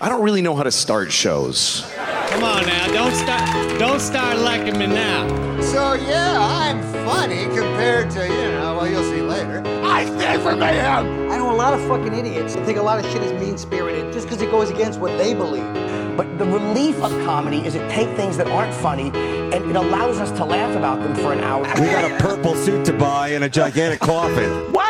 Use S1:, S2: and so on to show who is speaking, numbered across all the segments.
S1: I don't really know how to start shows.
S2: Come on now, don't start don't start liking me now.
S3: So yeah, I'm funny compared to, you know, well you'll see later. I stand for mayhem!
S4: I know a lot of fucking idiots that think a lot of shit is mean spirited just because it goes against what they believe. But the relief of comedy is it take things that aren't funny and it allows us to laugh about them for an hour.
S5: We got a purple suit to buy and a gigantic coffin.
S4: Why are you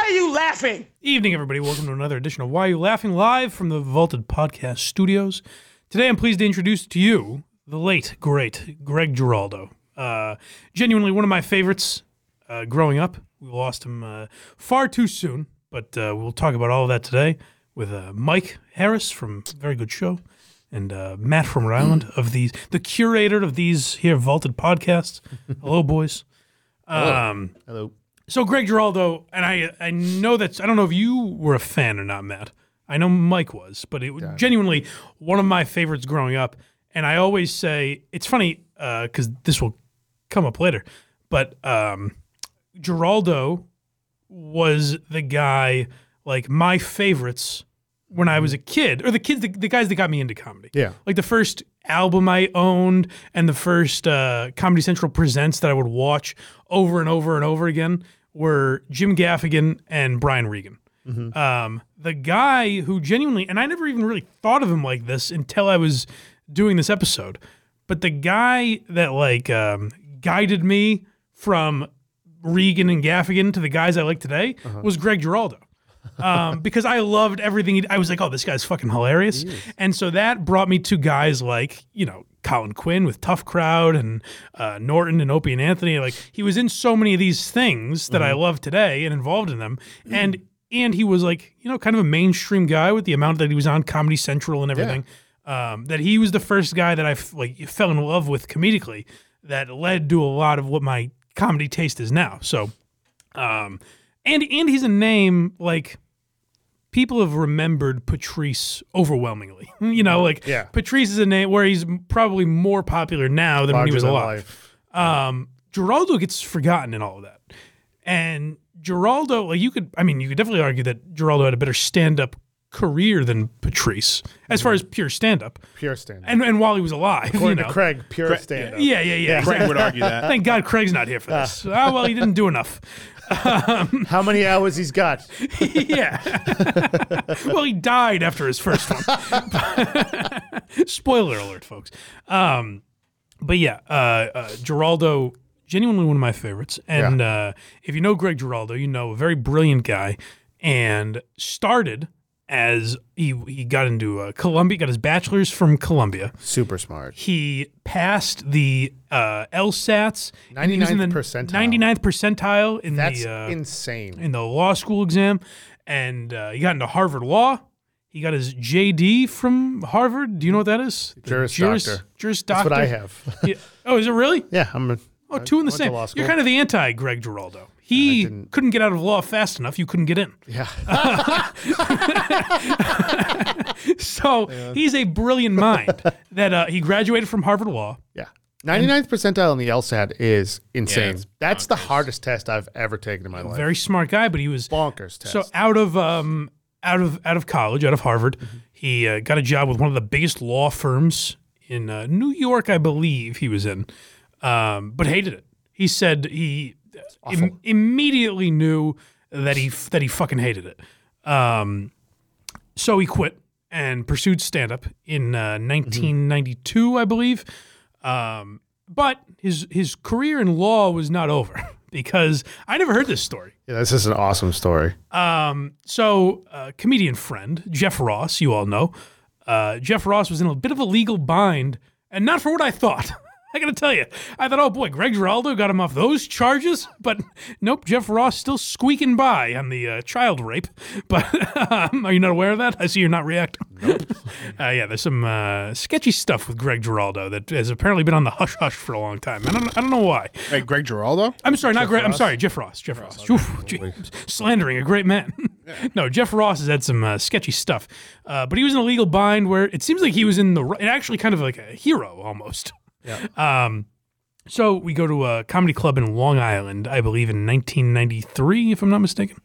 S4: laughing?
S6: Evening, everybody. Welcome to another edition of Why Are You Laughing live from the Vaulted Podcast Studios. Today, I'm pleased to introduce to you the late, great Greg Giraldo. Uh, genuinely one of my favorites uh, growing up. We lost him uh, far too soon, but uh, we'll talk about all of that today with uh, Mike Harris from Very Good Show and uh, Matt from Rhode Island of these, the curator of these here Vaulted podcasts. Hello, boys. Um,
S7: Hello.
S6: So Greg Giraldo, and I I know that I don't know if you were a fan or not, Matt. I know Mike was, but it was genuinely one of my favorites growing up. And I always say it's funny because this will come up later, but um, Giraldo was the guy like my favorites when I was a kid, or the kids, the, the guys that got me into comedy.
S7: Yeah.
S6: like the first album I owned and the first uh, Comedy Central presents that I would watch over and over and over again were Jim Gaffigan and Brian Regan. Um, the guy who genuinely, and I never even really thought of him like this until I was doing this episode, but the guy that like um, guided me from Regan and Gaffigan to the guys I like today was Greg Giraldo um, because I loved everything. He, I was like, oh, this guy's fucking hilarious. And so that brought me to guys like, you know, Colin Quinn with Tough Crowd and uh, Norton and Opie and Anthony. Like he was in so many of these things that I love today and involved in them. And and he was like, you know, kind of a mainstream guy with the amount that he was on Comedy Central and everything. Um, that he was the first guy that I f- like fell in love with comedically that led to a lot of what my comedy taste is now. So um, and and he's a name like people have remembered Patrice overwhelmingly. you know, like
S7: Yeah.
S6: Patrice is a name where he's probably more popular now than when he was alive.
S7: life.
S6: Um, Giraldo gets forgotten in all of that, and Giraldo, like you could, I mean, you could definitely argue that Giraldo had a better stand-up career than Patrice as far as pure stand-up,
S7: Pure stand.
S6: and and while he was alive, you
S7: According
S6: know.
S7: to Craig, pure stand up.
S6: Yeah, yeah, yeah.
S7: Craig
S6: would argue that. Thank God Craig's not here for this. oh, well, he didn't do enough.
S7: How many hours he's got?
S6: yeah. well, he died after his first one. Spoiler alert, folks. Um, but yeah, uh, uh, Giraldo, genuinely one of my favorites. And uh, if you know Greg Giraldo, you know a very brilliant guy, and started as he he got into uh, Columbia, got his bachelor's from Columbia.
S7: Super smart.
S6: He passed the uh, LSATs. and he was in the
S7: 99th percentile.
S6: 99th percentile in
S7: That's
S6: the uh,
S7: insane.
S6: in the law school exam, and uh, he got into Harvard Law. He got his JD from Harvard. Do you know what that is? The
S7: Juris Doctor.
S6: Juris
S7: That's what I have.
S6: Yeah. Oh, is it really?
S7: yeah, I'm. A,
S6: Oh, two in the same. You're kind of the anti Greg Giraldo. He couldn't get out of law fast enough. You couldn't get in.
S7: yeah.
S6: So he's a brilliant mind. that uh, he graduated from Harvard Law.
S7: Yeah. 99th percentile in the LSAT is insane.
S2: it's
S7: That's the hardest test I've ever taken in my life.
S6: Very smart guy, but he was
S7: bonkers test.
S6: So out of um out of out of college, out of Harvard, he uh, got a job with one of the biggest law firms in uh, New York, I believe he was in, um, but hated it. He said he im- immediately knew that he that he fucking hated it. Um, so he quit and pursued stand up in uh, 1992, I believe. Um, but his his career in law was not over because I never heard this story.
S7: yeah, this is an awesome story.
S6: Um, so, uh, comedian friend Jeff Ross, you all know, uh, Jeff Ross was in a bit of a legal bind, and not for what I thought. I gotta tell you, I thought, oh boy, Greg Giraldo got him off those charges, but nope, Jeff Ross still squeaking by on the uh, child rape. But um, are you not aware of that? I see you're not reacting. Nope. uh, yeah, there's some uh, sketchy stuff with Greg Giraldo that has apparently been on the hush hush for a long time. I don't, I don't know why.
S8: Hey, Greg Giraldo?
S6: I'm sorry, not Greg. I'm sorry, Jeff Ross. Jeff Ross. Oof, gee, slandering a great man. no, Jeff Ross has had some uh, sketchy stuff, uh, but he was in a legal bind where it seems like he was in the actually kind of like a hero almost. Um, so we go to a comedy club in Long Island, I believe, in 1993, if I'm not mistaken.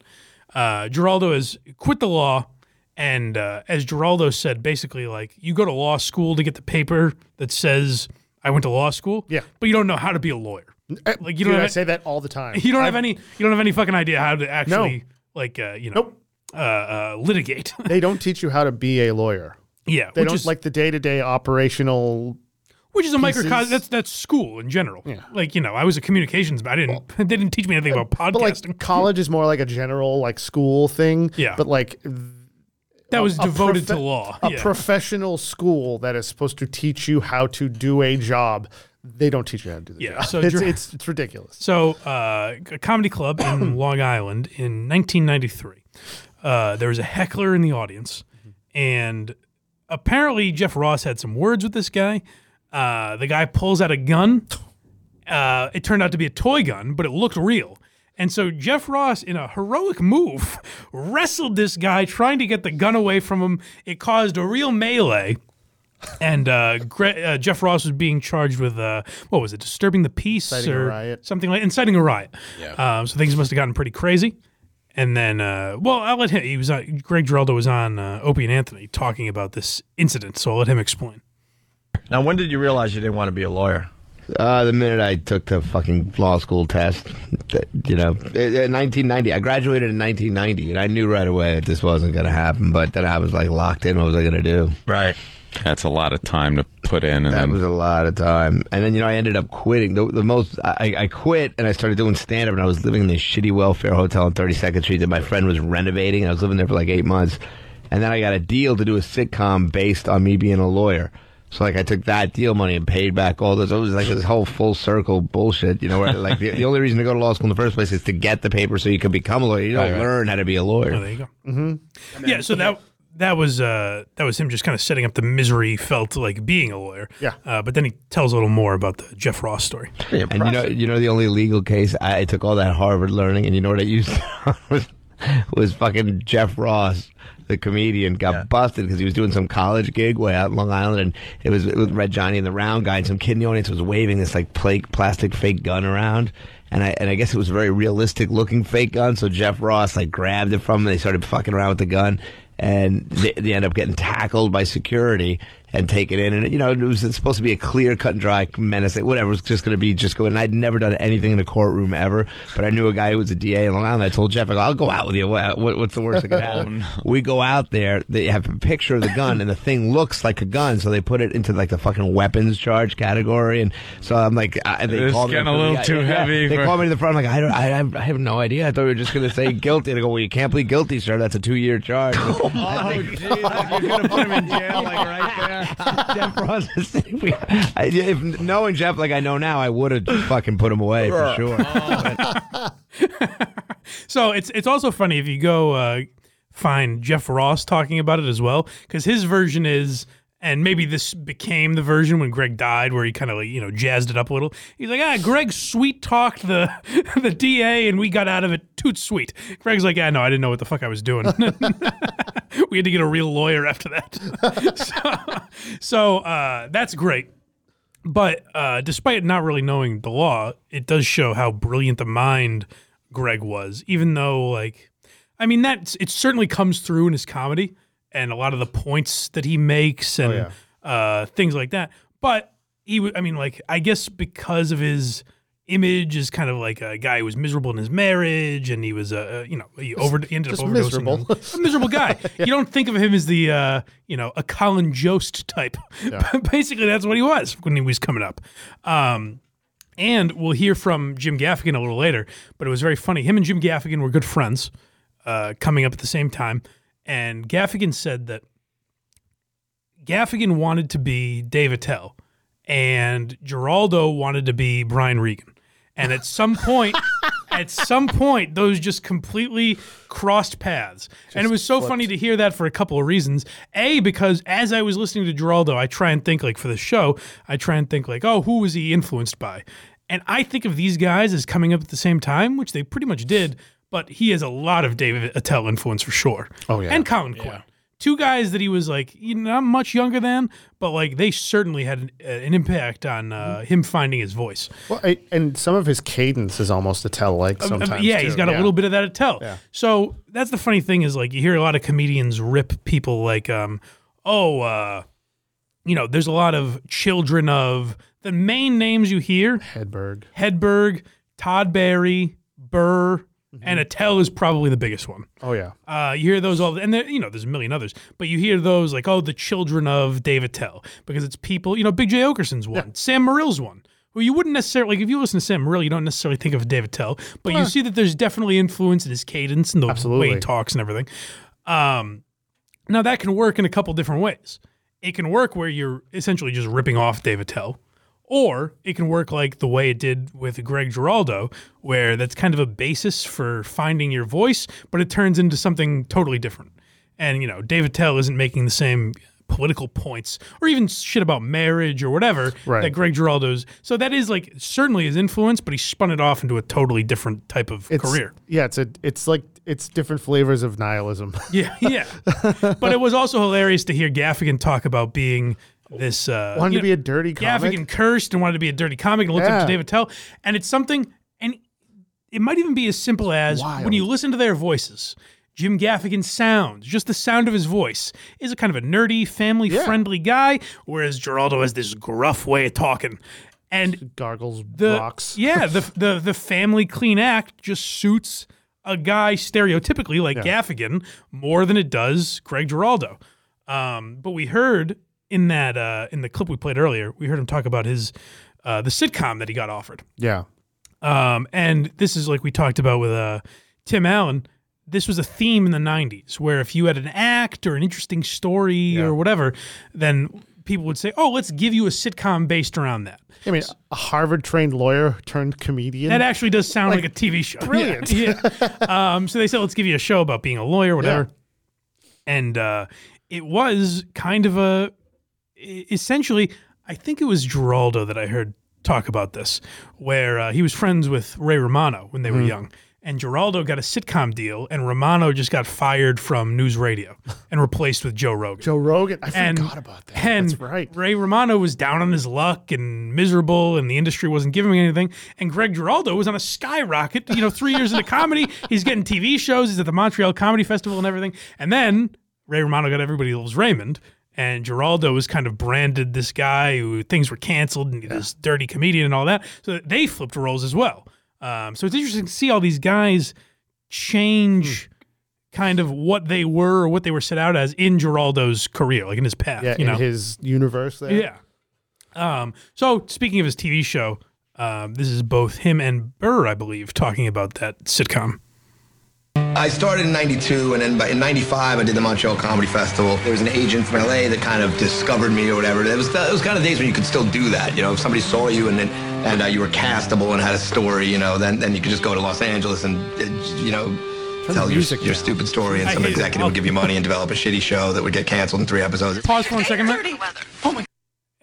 S6: Uh, Giraldo has quit the law And uh, as Giraldo said, basically, like you go to law school to get the paper that says I went to law school.
S7: Yeah.
S6: But you don't know how to be a lawyer.
S7: Eh,
S6: Like, you
S7: dude,
S6: don't
S7: I
S6: have-
S7: say that all the time.
S6: You don't have
S7: I've-
S6: any. You don't have any fucking idea how to actually like uh, you know
S7: Nope.
S6: uh, uh, litigate.
S7: They don't teach you how to be a lawyer.
S6: yeah,
S7: They don't
S6: is
S7: like the day to day operational.
S6: Which is a
S7: pieces.
S6: microcosm. That's that's school in general. Yeah. Like you know, I was a communications. but I didn't. they didn't teach me anything about podcasts.
S7: But like college is more like a general like school thing.
S6: Yeah.
S7: But like
S6: that was
S7: a
S6: devoted
S7: profe-
S6: to law.
S7: A
S6: yeah.
S7: professional school that is supposed to teach you how to do a job. They don't teach you how to do the
S6: Yeah,
S7: job.
S6: so
S7: it's,
S6: dr-
S7: it's it's ridiculous.
S6: So, uh, a comedy club in Long Island in 1993. Uh, there was a heckler in the audience, and apparently Jeff Ross had some words with this guy. Uh, the guy pulls out a gun. Uh, it turned out to be a toy gun, but it looked real. And so Jeff Ross, in a heroic move, wrestled this guy, trying to get the gun away from him. It caused a real melee. And uh, Gre- uh, Jeff Ross was being charged with uh, what was it, disturbing the peace
S7: Inciting a
S6: or
S7: riot.
S6: something like inciting a riot. Yeah. Um, so things must have gotten pretty crazy. And then, uh, well, I'll let him. He was uh, Greg Giraldo was on uh, Opie and Anthony talking about this incident, so I'll let him explain.
S8: Now, when did you realize you didn't want to be a lawyer?
S9: Uh, the minute I took the fucking law school test, that, you know, in in 1990, I graduated in 1990, and I knew right away that this wasn't going to happen. But then I was like locked in. What was I going to do?
S8: Right.
S1: That's a lot of time to put in. And
S9: That
S1: then,
S9: was a lot of time. And then, you know, I ended up quitting. The, the most, I, I quit and I started doing stand up and I was living in this shitty welfare hotel on 32nd Street that my friend was renovating. And I was living there for like eight months. And then I got a deal to do a sitcom based on me being a lawyer. So like I took that deal money and paid back all this. It was like this whole full circle bullshit, you know. Where like the, the only reason to go to law school in the first place is to get the paper so you can become a lawyer. You don't learn how to be a lawyer.
S6: Oh, there you go. Mm-hmm. Yeah, so that that was uh, that was him just kind of setting up the misery he felt like being a lawyer.
S7: Yeah.
S6: Uh, but then he tells a little more about the Jeff Ross story.
S9: And you know, you know, the only legal case I, I took all that Harvard learning, and you know what I used was was fucking Jeff Ross, the comedian, got busted because he was doing some college gig way out in Long Island, and it was it was Red Johnny and the Round Guy, and some kid in the audience was waving this like pla- plastic fake gun around. And I and I guess it was a very realistic looking fake gun. So Jeff Ross like grabbed it from him. And they started fucking around with the gun, and they, they end up getting tackled by security and take it in. And you know, it was supposed to be a clear, cut and dry menace. Whatever, it was just going to be just going. And I'd never done anything in a courtroom ever, but I knew a guy who was a DA in Long Island. I told Jeff, I go, I'll go out with you. What, what- what's the worst that could oh, happen? We go out there. They have a picture of the gun, and the thing looks like a gun, so they put it into like the fucking weapons charge category. And so I'm like, I, they
S1: It's getting a little too
S9: yeah,
S1: heavy
S9: They
S1: for-
S9: called me to the front. I'm like, I don't, I, have- I have no idea. I thought we were just going to say guilty. And I go, well, you can't plead guilty, sir. That's a two year charge.
S8: Oh, Jesus. You're going to put him in jail, like, right there?
S9: Jeff Ross is saying if knowing Jeff like I know now, I would have just fucking put him away for sure.
S6: So it's it's also funny if you go uh, find Jeff Ross talking about it as well, because his version is, and maybe this became the version when Greg died, where he kind of like you know jazzed it up a little. He's like, ah, Greg sweet talked the the DA, and we got out of it toot sweet. Greg's like, yeah, no, I didn't know what the fuck I was doing. we had to get a real lawyer after that. so so uh, that's great. But uh, despite not really knowing the law, it does show how brilliant the mind Greg was. Even though, like, I mean, that it certainly comes through in his comedy and a lot of the points that he makes and uh, things like that. But he, w- I mean, like, I guess because of his image is kind of like a guy who was miserable in his marriage and he was a uh, you know he over he ended
S7: Just
S6: up overdosing
S7: miserable.
S6: a miserable guy. You don't think of him as the uh you know a colin jost type. Basically that's what he was when he was coming up. Um and we'll hear from jim gaffigan a little later but it was very funny. Him and jim gaffigan were good friends uh coming up at the same time and gaffigan said that gaffigan wanted to be dave attell and Giraldo wanted to be Brian Regan. And at some point, at some point, those just completely crossed paths. and it was so funny to hear that for a couple of reasons. A, because as I was listening to Giraldo, I try and think like for the show, I try and think like, oh, who was he influenced by? And I think of these guys as coming up at the same time, which they pretty much did, but he has a lot of David Attell influence for sure.
S7: Oh, yeah.
S6: And Colin Quinn. two guys that he was like not much younger than, but like they certainly had an, an impact on uh, him finding his voice.
S7: Well, I, and some of his cadence is almost a tell like
S6: Um, um,
S7: sometimes.
S6: yeah,
S7: too.
S6: he's got a little bit of that to tell.
S7: Yeah.
S6: So that's the funny thing is like you hear a lot of comedians rip people like, um, oh, uh, you know, there's a lot of children of the main names you hear:
S7: Hedberg.
S6: Hedberg, Todd Barry, Burr,
S7: Mm-hmm.
S6: and Attell is probably the biggest one.
S7: Oh yeah.
S6: Uh, you hear those all, and there, you know, there's a million others, but you hear those like, oh, the children of Dave Attell, because it's people, you know, Big Jay Oakerson's one, Sam Morril's one, who you wouldn't necessarily, like, if you listen to Sam Morril, you don't necessarily think of Dave Attell, but you see that there's definitely influence in his cadence and the way he talks and everything. Um, now that can work in a couple different ways. It can work where you're essentially just ripping off Dave Attell, or it can work like the way it did with Greg Giraldo, where that's kind of a basis for finding your voice, but it turns into something totally different. And you know, Dave Attell isn't making the same political points or even shit about marriage or whatever
S7: Right.
S6: that Greg Giraldo's. So that is like certainly his influence, but he spun it off into a totally different type of
S7: It's,
S6: career.
S7: Yeah, it's a it's like it's different flavors of nihilism.
S6: Yeah, yeah. but it was also hilarious to hear Gaffigan talk about being this uh
S7: Wanted to be a dirty comic.
S6: Gaffigan cursed and wanted to be a dirty comic and looked up to Dave Attell. And it's something and it might even be as simple as when you listen to their voices. Jim Gaffigan's sound, just the sound of his voice, is a kind of a nerdy, family friendly guy, whereas Giraldo has this gruff way of talking. And
S7: Gargles
S6: the
S7: rocks.
S6: yeah, the the the family clean act just suits a guy stereotypically like Gaffigan more than it does Craig Giraldo. Um, but we heard in that uh, in the clip we played earlier, we heard him talk about his uh, the sitcom that he got offered.
S7: Yeah.
S6: Um, and this is like we talked about with uh, Tim Allen. This was a theme in the '90s where if you had an act or an interesting story or whatever, then people would say, "Oh, let's give you a sitcom based around that."
S7: I mean, a Harvard trained lawyer turned comedian.
S6: That actually does sound like, a TV show.
S7: brilliant.
S6: Yeah. yeah. um, so they said, let's give you a show about being a lawyer, whatever. And uh, it was kind of a, essentially, I think it was Giraldo that I heard talk about this, where uh, he was friends with Ray Romano when they were young. And Giraldo got a sitcom deal, and Romano just got fired from news radio and replaced with Joe Rogan
S7: Joe Rogan. I
S6: and,
S7: forgot about that.
S6: And
S7: That's right.
S6: Ray Romano was down on his luck and miserable, and the industry wasn't giving him anything. And Greg Giraldo was on a skyrocket. You know, three years into comedy, he's getting TV shows. He's at the Montreal Comedy Festival and everything. And then Ray Romano got Everybody Loves Raymond. And Giraldo was kind of branded this guy who things were canceled and this dirty comedian and all that. So they flipped roles as well. Um, so it's interesting to see all these guys change kind of what they were or what they were set out as in Giraldo's career, like in his path.
S7: Yeah,
S6: you know?
S7: in his universe there.
S6: Yeah. Um, so speaking of his TV show, um, this is both him and Burr, I believe, talking about that sitcom.
S10: I started in 92, and then by- in 95, I did the Montreal Comedy Festival. There was an agent from LA that kind of discovered me or whatever. It was, it was kind of days when you could still do that. You know, if somebody saw you and then and uh, you were castable and had a story, you know, then, then you could just go to Los Angeles and, uh, you know, tell your,
S7: music
S10: your
S7: down.
S10: stupid story, and
S6: I
S10: some
S6: hate it.
S10: executive would give you money and develop a shitty show that would get canceled in three episodes.
S6: Pause for one second, Matt. Uh,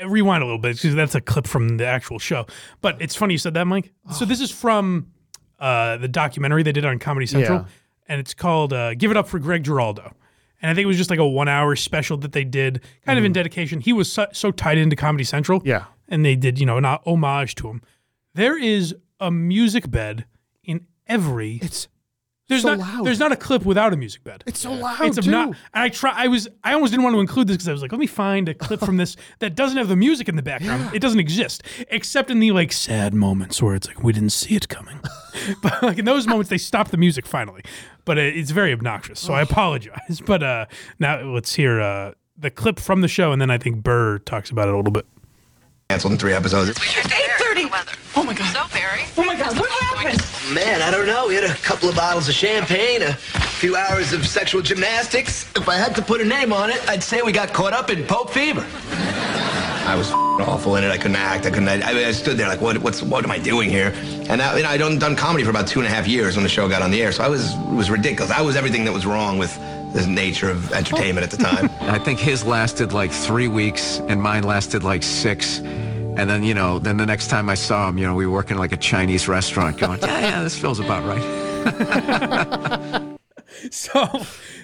S6: Rewind a little bit because that's a clip from the actual show. But it's funny you said that, Mike. So this is from uh, the documentary they did on Comedy Central,
S7: Yeah.
S6: And it's called uh, "Give It Up for Greg Giraldo." And I think it was just like a one-hour special that they did, kind of in dedication. He was so, so tied into Comedy Central.
S7: Yeah.
S6: and they did you know an homage to him. There is a music bed in every.
S7: It's
S6: there's
S7: so
S6: not
S7: loud.
S6: there's not a clip without a music bed.
S7: it's so loud
S6: It's
S7: too.
S6: not. And I try. I was. I almost didn't want to include this because I was like, let me find a clip from this that doesn't have the music in the background. It doesn't exist except in the like sad moments where it's like we didn't see it coming. but like in those moments, they stop the music finally. But it, it's very obnoxious, so I apologize. But uh, now let's hear uh, the clip from the show, and then I think Burr talks about it a little bit.
S10: Canceled in three episodes.
S11: 8:30 weather. Oh my god. So Barry. Oh my god. What happened?
S10: Man, I don't know. We had a couple of bottles of champagne, a few hours of sexual gymnastics. If I had to put a name on it, I'd say we got caught up in Pope fever. I was f***ing awful in it. I couldn't act. I couldn't. I, I, mean, I stood there like, what? What's? What am I doing here? And that, you know, I done done comedy for about two and a half years when the show got on the air. So I was it was ridiculous. I was everything that was wrong with the nature of entertainment at the time.
S12: I think his lasted like three weeks and mine lasted like six. And then, you know, then the next time I saw him, you know, we were working like a Chinese restaurant going, yeah, yeah, this feels about right.
S6: So,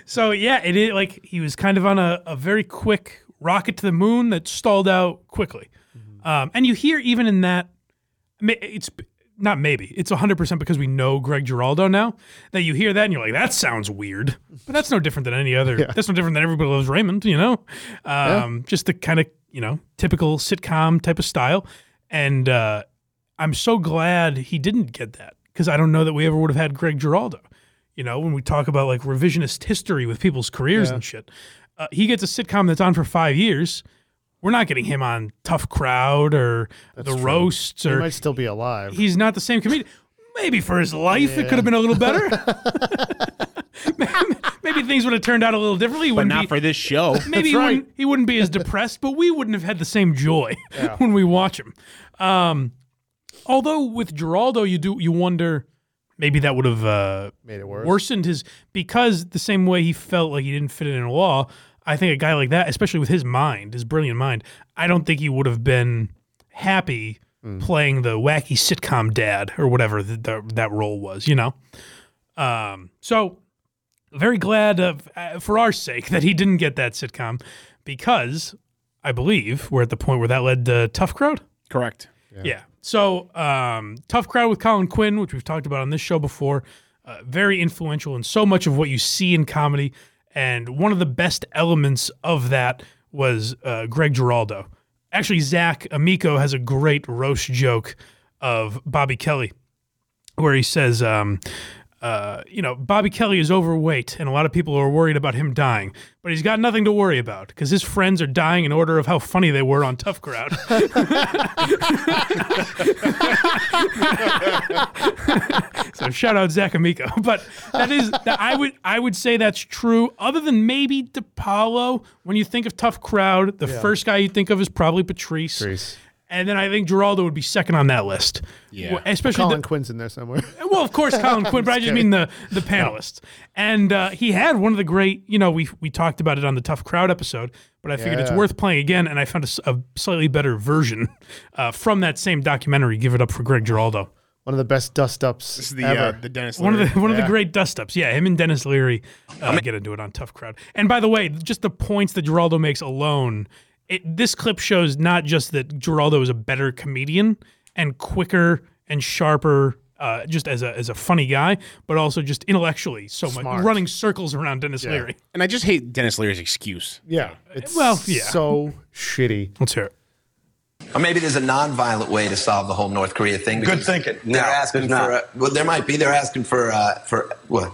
S6: so yeah, it is like he was kind of on a, a very quick rocket to the moon that stalled out quickly. Um, and you hear even in that, ma- it's not maybe it's 100% because we know Greg Giraldo now that you hear that and you're like that sounds weird. But that's no different than any other that's no different than everybody loves Raymond you know? Um, just the kind of you know typical sitcom type of style. And uh, I'm so glad he didn't get that because I don't know that we ever would have had Greg Giraldo. You know when we talk about like revisionist history with people's careers
S7: Yeah.
S6: and shit. Uh, he gets a sitcom that's on for five years we're not getting him on Tough Crowd or the
S7: true.
S6: roasts
S7: He
S6: or
S7: might still be alive.
S6: he's not the same comedian. Maybe for his life, it could have been a little better. maybe things would have turned out a little differently.
S13: But
S6: wouldn't be-
S13: for this show.
S6: Maybe he, wouldn't, he wouldn't be as depressed, but we wouldn't have had the same joy when we watch him. Um, although with Giraldo, you do you wonder maybe that would have uh,
S7: Made it worse.
S6: worsened his because the same way he felt like he didn't fit in a law. I think a guy like that, especially with his mind, his brilliant mind, I don't think he would have been happy playing the wacky sitcom dad or whatever the, the, that role was. You know, um, so very glad of, uh, for our sake that he didn't get that sitcom because I believe we're at the point where that led to Tough Crowd.
S13: Correct.
S6: Yeah. So, um, Tough Crowd with Colin Quinn, which we've talked about on this show before, uh, very influential in so much of what you see in comedy. And one of the best elements of that was uh, Greg Giraldo. Actually, Zach Amico has a great roast joke of Bobby Kelly where he says, um, uh, you know, Bobby Kelly is overweight, and a lot of people are worried about him dying, but he's got nothing to worry about because his friends are dying in order of how funny they were on Tough Crowd. so shout out Zach Amico, but that is that I would I would say that's true. Other than maybe Di Paolo, when you think of Tough Crowd, the
S7: Yeah.
S6: first guy you think of is probably Patrice.
S7: Patrice.
S6: And then I think Giraldo would be second on that list.
S7: Yeah.
S6: W- Especially
S7: Colin
S6: the-
S7: Quinn's in there somewhere.
S6: well, of course, Colin Quinn, but I
S7: Just
S6: just
S7: kidding.
S6: mean the the panelists. And uh, he had one of the great, you know, we we talked about it on the Tough Crowd episode, but I figured it's worth playing again, and I found a slightly better version uh, from that same documentary. Give it up for Greg Giraldo.
S7: One of the best dust ups
S13: This is the
S7: ever.
S13: uh, the Denis.
S6: One of the
S13: Leary.
S6: one of the great dust ups. Yeah, him and Denis Leary uh, get into it on Tough Crowd. And by the way, just the points that Giraldo makes alone, it, this clip shows not just that Giraldo is a better comedian and quicker and sharper. Uh, just as a as a funny guy, but also just intellectually so much running circles around Denis Leary.
S13: And I just hate Denis Leary's excuse.
S7: Yeah. It's
S6: Well, yeah.
S7: so shitty.
S6: Let's hear it.
S10: Or maybe there's a non-violent way to solve the whole North Korea thing.
S14: Good
S10: because
S14: thinking.
S10: They're
S14: No,
S10: asking for.
S14: not.
S10: Uh, well, there might be. They're asking for uh, for what?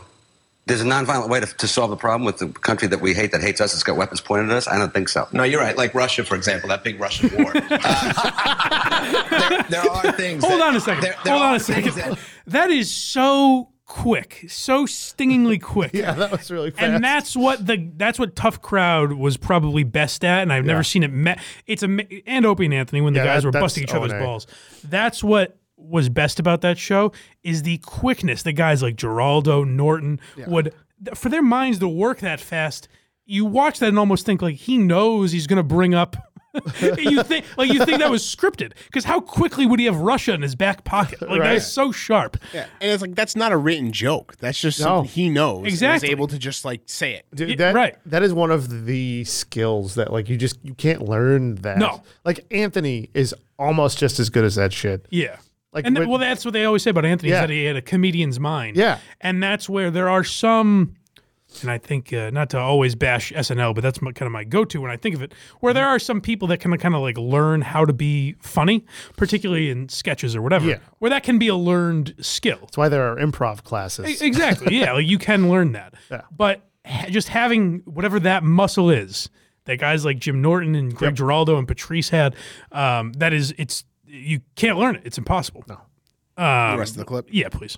S14: There's a nonviolent way to, to solve the problem with the country that we hate that hates us that's got weapons pointed at us? I don't think so.
S10: No, you're right. Like Russia, for example, that big Russian war. Uh, there, there are things.
S6: Hold
S10: that-
S6: on a second.
S10: there- there
S6: Hold on a second.
S10: that-
S6: that is so quick, so stingingly quick.
S7: Yeah, that was really fast.
S6: And that's what the that's what Tough Crowd was probably best at, and I've never seen it met. It's a and Opie and Anthony when the
S7: Yeah,
S6: guys
S7: that-
S6: were busting each other's
S7: O&A.
S6: balls. That's what was best about that show is the quickness. The guys like Giraldo, Norton would for their minds to work that fast. You watch that and almost think like he knows he's going to bring up. you think like you think that was scripted because how quickly would he have Russia in his back pocket? Like
S13: Right.
S6: that's so sharp.
S13: Yeah, and it's like that's not a written joke. That's just
S7: No.
S13: something he knows. and
S6: Exactly.
S13: able to just like say it.
S7: Dude, that,
S6: right.
S7: That is one of the skills that like you just you can't learn that.
S6: No.
S7: Like Anthony is almost just as good as that shit.
S6: Yeah.
S7: Like
S6: and
S7: when-
S6: well, that's what they always say about Anthony
S7: Yeah.
S6: is that he had a comedian's mind.
S7: Yeah.
S6: and that's where there are some, and I think uh, not to always bash SNL, but that's my, kind of my go-to when I think of it. Where there are some people that can kind of like learn how to be funny, particularly in sketches or whatever.
S7: Yeah.
S6: Where that can be a learned skill.
S7: That's why there are improv classes.
S6: E- Exactly. yeah, like you can learn that.
S7: Yeah.
S6: But just having whatever that muscle is that guys like Jim Norton and Greg Giraldo and Patrice had, um, that is, it's you can't learn it. It's impossible. No. Um,
S13: The rest of the clip.
S6: Yeah, please.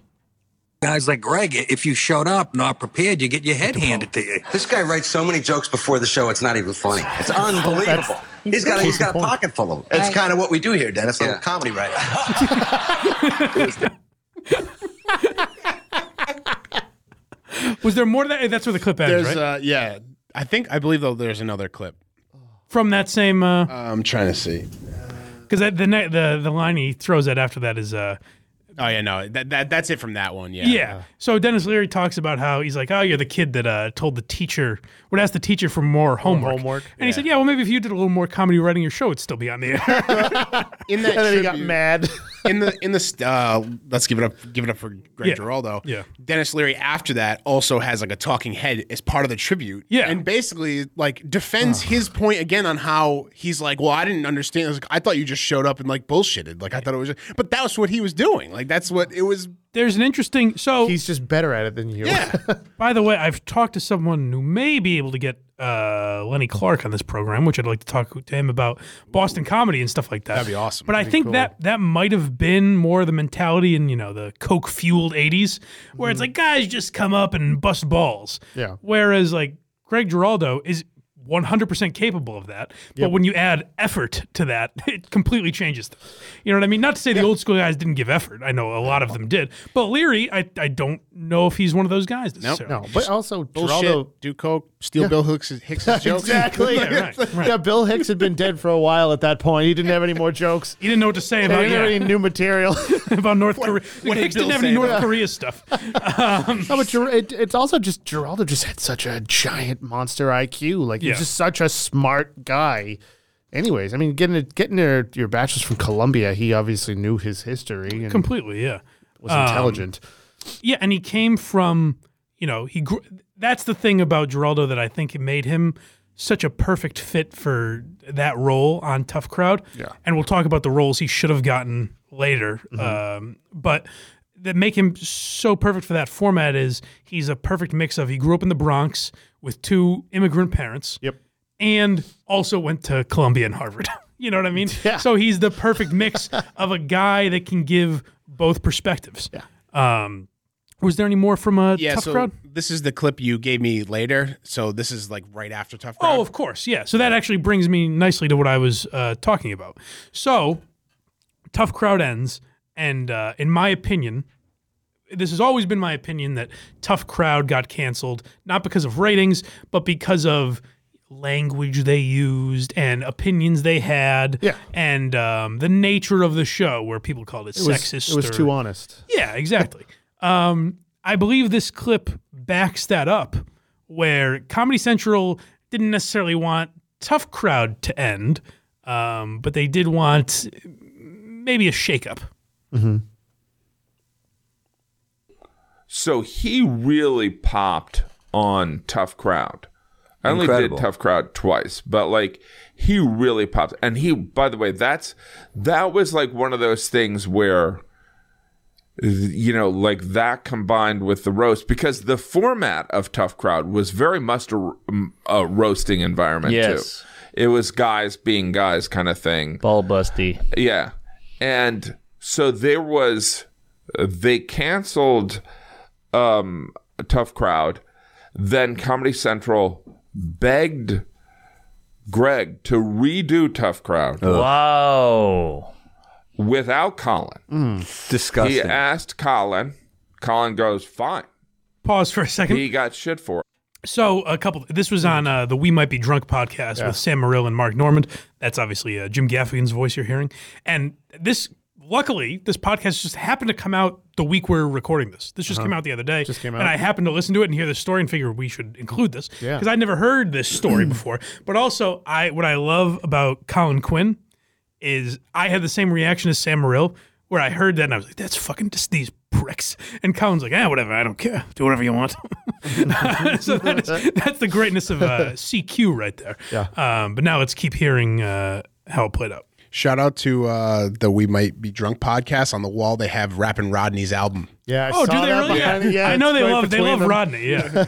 S15: Guys like Greg, if you showed up not prepared, you get your head handed to you.
S14: This guy writes so many jokes before the show, it's not even funny. It's unbelievable. He's got, he's got a pocket full of them.
S10: That's kind of what we do here, Denis. A little comedy writer.
S6: Was there more to that? That's where the clip ends,
S13: There's
S6: right?
S13: uh yeah. I think I believe though there's another clip.
S6: From that same. Uh,
S13: I'm trying to see.
S6: Because the, ne- the the line he throws out after that is, uh,
S13: Oh yeah, no, that, that that's it from that one. Yeah.
S6: Yeah. So Denis Leary talks about how he's like, oh, you're the kid that uh, told the teacher, would ask the teacher for more homework.
S7: homework,
S6: And he said, yeah, well, maybe if you did a little more comedy writing your show, it'd still be on the air.
S13: In that
S7: And then he got mad.
S13: In the in the uh, let's give it up give it up for Greg
S6: Yeah.
S13: Giraldo.
S6: Yeah.
S13: Denis Leary after that also has like a talking head as part of the tribute.
S6: Yeah.
S13: and basically like defends his point again on how he's like, well, I didn't understand. I, was like, I thought you just showed up and like bullshitted. Like I thought it was, just, but that was what he was doing. Like that's what it was.
S6: There's an interesting. So
S7: He's just better at it than you.
S13: Yeah.
S6: By the way, I've talked to someone who may be able to get uh, Lenny Clarke on this program, which I'd like to talk to him about Boston comedy and stuff like that.
S13: That'd be awesome.
S6: But I think that that might have been more the mentality in you know the coke fueled '80s, where it's like guys just come up and bust balls.
S7: Yeah.
S6: Whereas like Greg Giraldo is 100% capable of that. But when you add effort to that, it completely changes things. You know what I mean? Not to say the old school guys didn't give effort. I know a lot of them did. But Leary, I, I don't know if he's one of those guys necessarily.
S7: No, but also
S13: Bullshit.
S7: Giraldo.
S13: Do coke. Steal
S7: Yeah.
S13: Bill Hicks, Hicks's jokes.
S7: exactly.
S6: Yeah, right, right.
S7: Yeah, Bill Hicks had been dead for a while at that point. He didn't have any more jokes.
S6: He didn't know what to say
S7: He
S6: about,
S7: didn't have
S6: yeah,
S7: any new material.
S6: about North Korea.
S13: what
S6: Hicks
S13: did
S6: didn't have any North
S13: about-
S6: Korea stuff. Um,
S7: No, but it, it's also just Giraldo just had such a giant monster IQ. Like
S6: Yeah.
S7: he's just such a smart guy. Anyways, I mean, getting a, getting your, your bachelor's from Columbia, he obviously knew his history and
S6: completely, yeah.
S7: was
S6: Um,
S7: intelligent.
S6: Yeah, and he came from, you know, he. That's the thing about Giraldo that I think made him such a perfect fit for that role on Tough Crowd.
S7: Yeah.
S6: and we'll talk about the roles he should have gotten later.
S7: Mm-hmm.
S6: Um, but that make him so perfect for that format is he's a perfect mix of he grew up in the Bronx with two immigrant parents.
S7: Yep.
S6: and also went to Columbia and Harvard. you know what I mean?
S7: Yeah.
S6: So he's the perfect mix of a guy that can give both perspectives.
S7: Yeah.
S6: Um, was there any more from a
S13: Yeah,
S6: tough
S13: so
S6: crowd?
S13: this is the clip you gave me later. So this is like right after Tough Crowd.
S6: Oh, of course, yeah. So that actually brings me nicely to what I was uh, talking about. So, tough crowd ends, and uh, in my opinion, this has always been my opinion that tough crowd got canceled not because of ratings, but because of language they used and opinions they had,
S7: Yeah.
S6: and um, the nature of the show, where people called it,
S7: It was,
S6: sexist.
S7: it was
S6: or-
S7: too honest.
S6: yeah, exactly. Um, I believe this clip backs that up, where Comedy Central didn't necessarily want Tough Crowd to end, um, but they did want maybe a shakeup.
S1: So he really popped on Tough Crowd. I only
S9: Incredible.
S1: did Tough Crowd twice, but like he really popped. And he, by the way, that's that was like one of those things where you know, like that combined with the roast, because the format of Tough Crowd was very much a, a roasting environment
S16: Yes.
S1: too. It was guys being guys kind of thing.
S16: Ball busty.
S1: Yeah. And so there was they canceled um tough crowd. Then Comedy Central begged Greg to redo Tough Crowd
S16: Wow.
S1: Without Colin.
S9: Mm, Disgusting.
S1: He asked Colin. Colin goes, fine.
S6: Pause for a second.
S1: He got shit for it.
S6: So a couple. This was on uh, the We Might Be Drunk podcast with Sam Morril and Mark Normand. That's obviously uh, Jim Gaffigan's voice you're hearing. And this, luckily, this podcast just happened to come out the week we're recording this. This just came out the other day.
S7: Uh-huh. Just came out. And.
S6: I happened to listen to it and hear the story and figure we should include this
S7: Yeah.
S6: because I'd never heard this story before. But also, I what I love about Colin Quinn is I had the same reaction as Sam Morril where I heard that and I was like, that's fucking just these pricks. And Colin's like, ah, whatever, I don't care. Do whatever you want. so that is, that's the greatness of uh, CQ right there.
S7: Yeah.
S6: Um, but now let's keep hearing uh, how it played out.
S13: Shout out to uh, the We Might Be Drunk podcast. On the wall, they have Rappin' Rodney's album.
S7: Yeah. I
S6: oh,
S7: saw
S6: do they
S7: that
S6: really?
S7: behind it. Yeah,
S6: I know they
S7: right
S6: love they love
S7: them.
S6: Rodney. Yeah.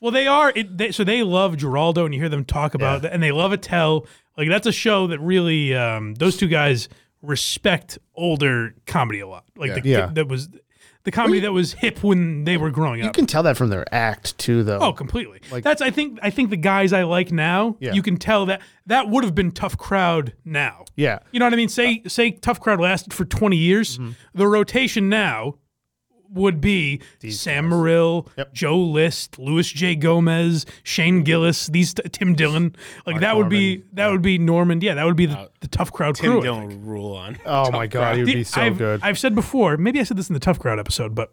S6: well, they are. It, they, so they love Geraldo, and you hear them talk about that, and they love Attell. Like that's a show that really um, those two guys respect older comedy a lot. Like the,
S7: Yeah.
S6: that was the comedy that was hip when they were growing up.
S7: You can tell that from their act too, though.
S6: Oh, completely.
S7: Like-
S6: That's I think I think the guys I like now.
S7: Yeah.
S6: You can tell that that would have been tough crowd now.
S7: Yeah.
S6: You know what I mean? Say say tough crowd lasted for twenty years.
S7: Mm-hmm.
S6: The rotation now would be Sam Morril, Joe List, Luis J. Gomez, Shane Gillis, these Tim Dillon. Like
S13: Mark
S6: that would be
S13: Normand.
S6: that would be Normand. Yeah, that would be the, uh, the tough crowd
S13: Tim
S6: crew. I
S13: Dillon rule on.
S7: Oh
S13: Tough
S7: my God,
S13: crowd.
S7: he would be so
S6: I've,
S7: good.
S6: I've said before, maybe I said this in the tough crowd episode, but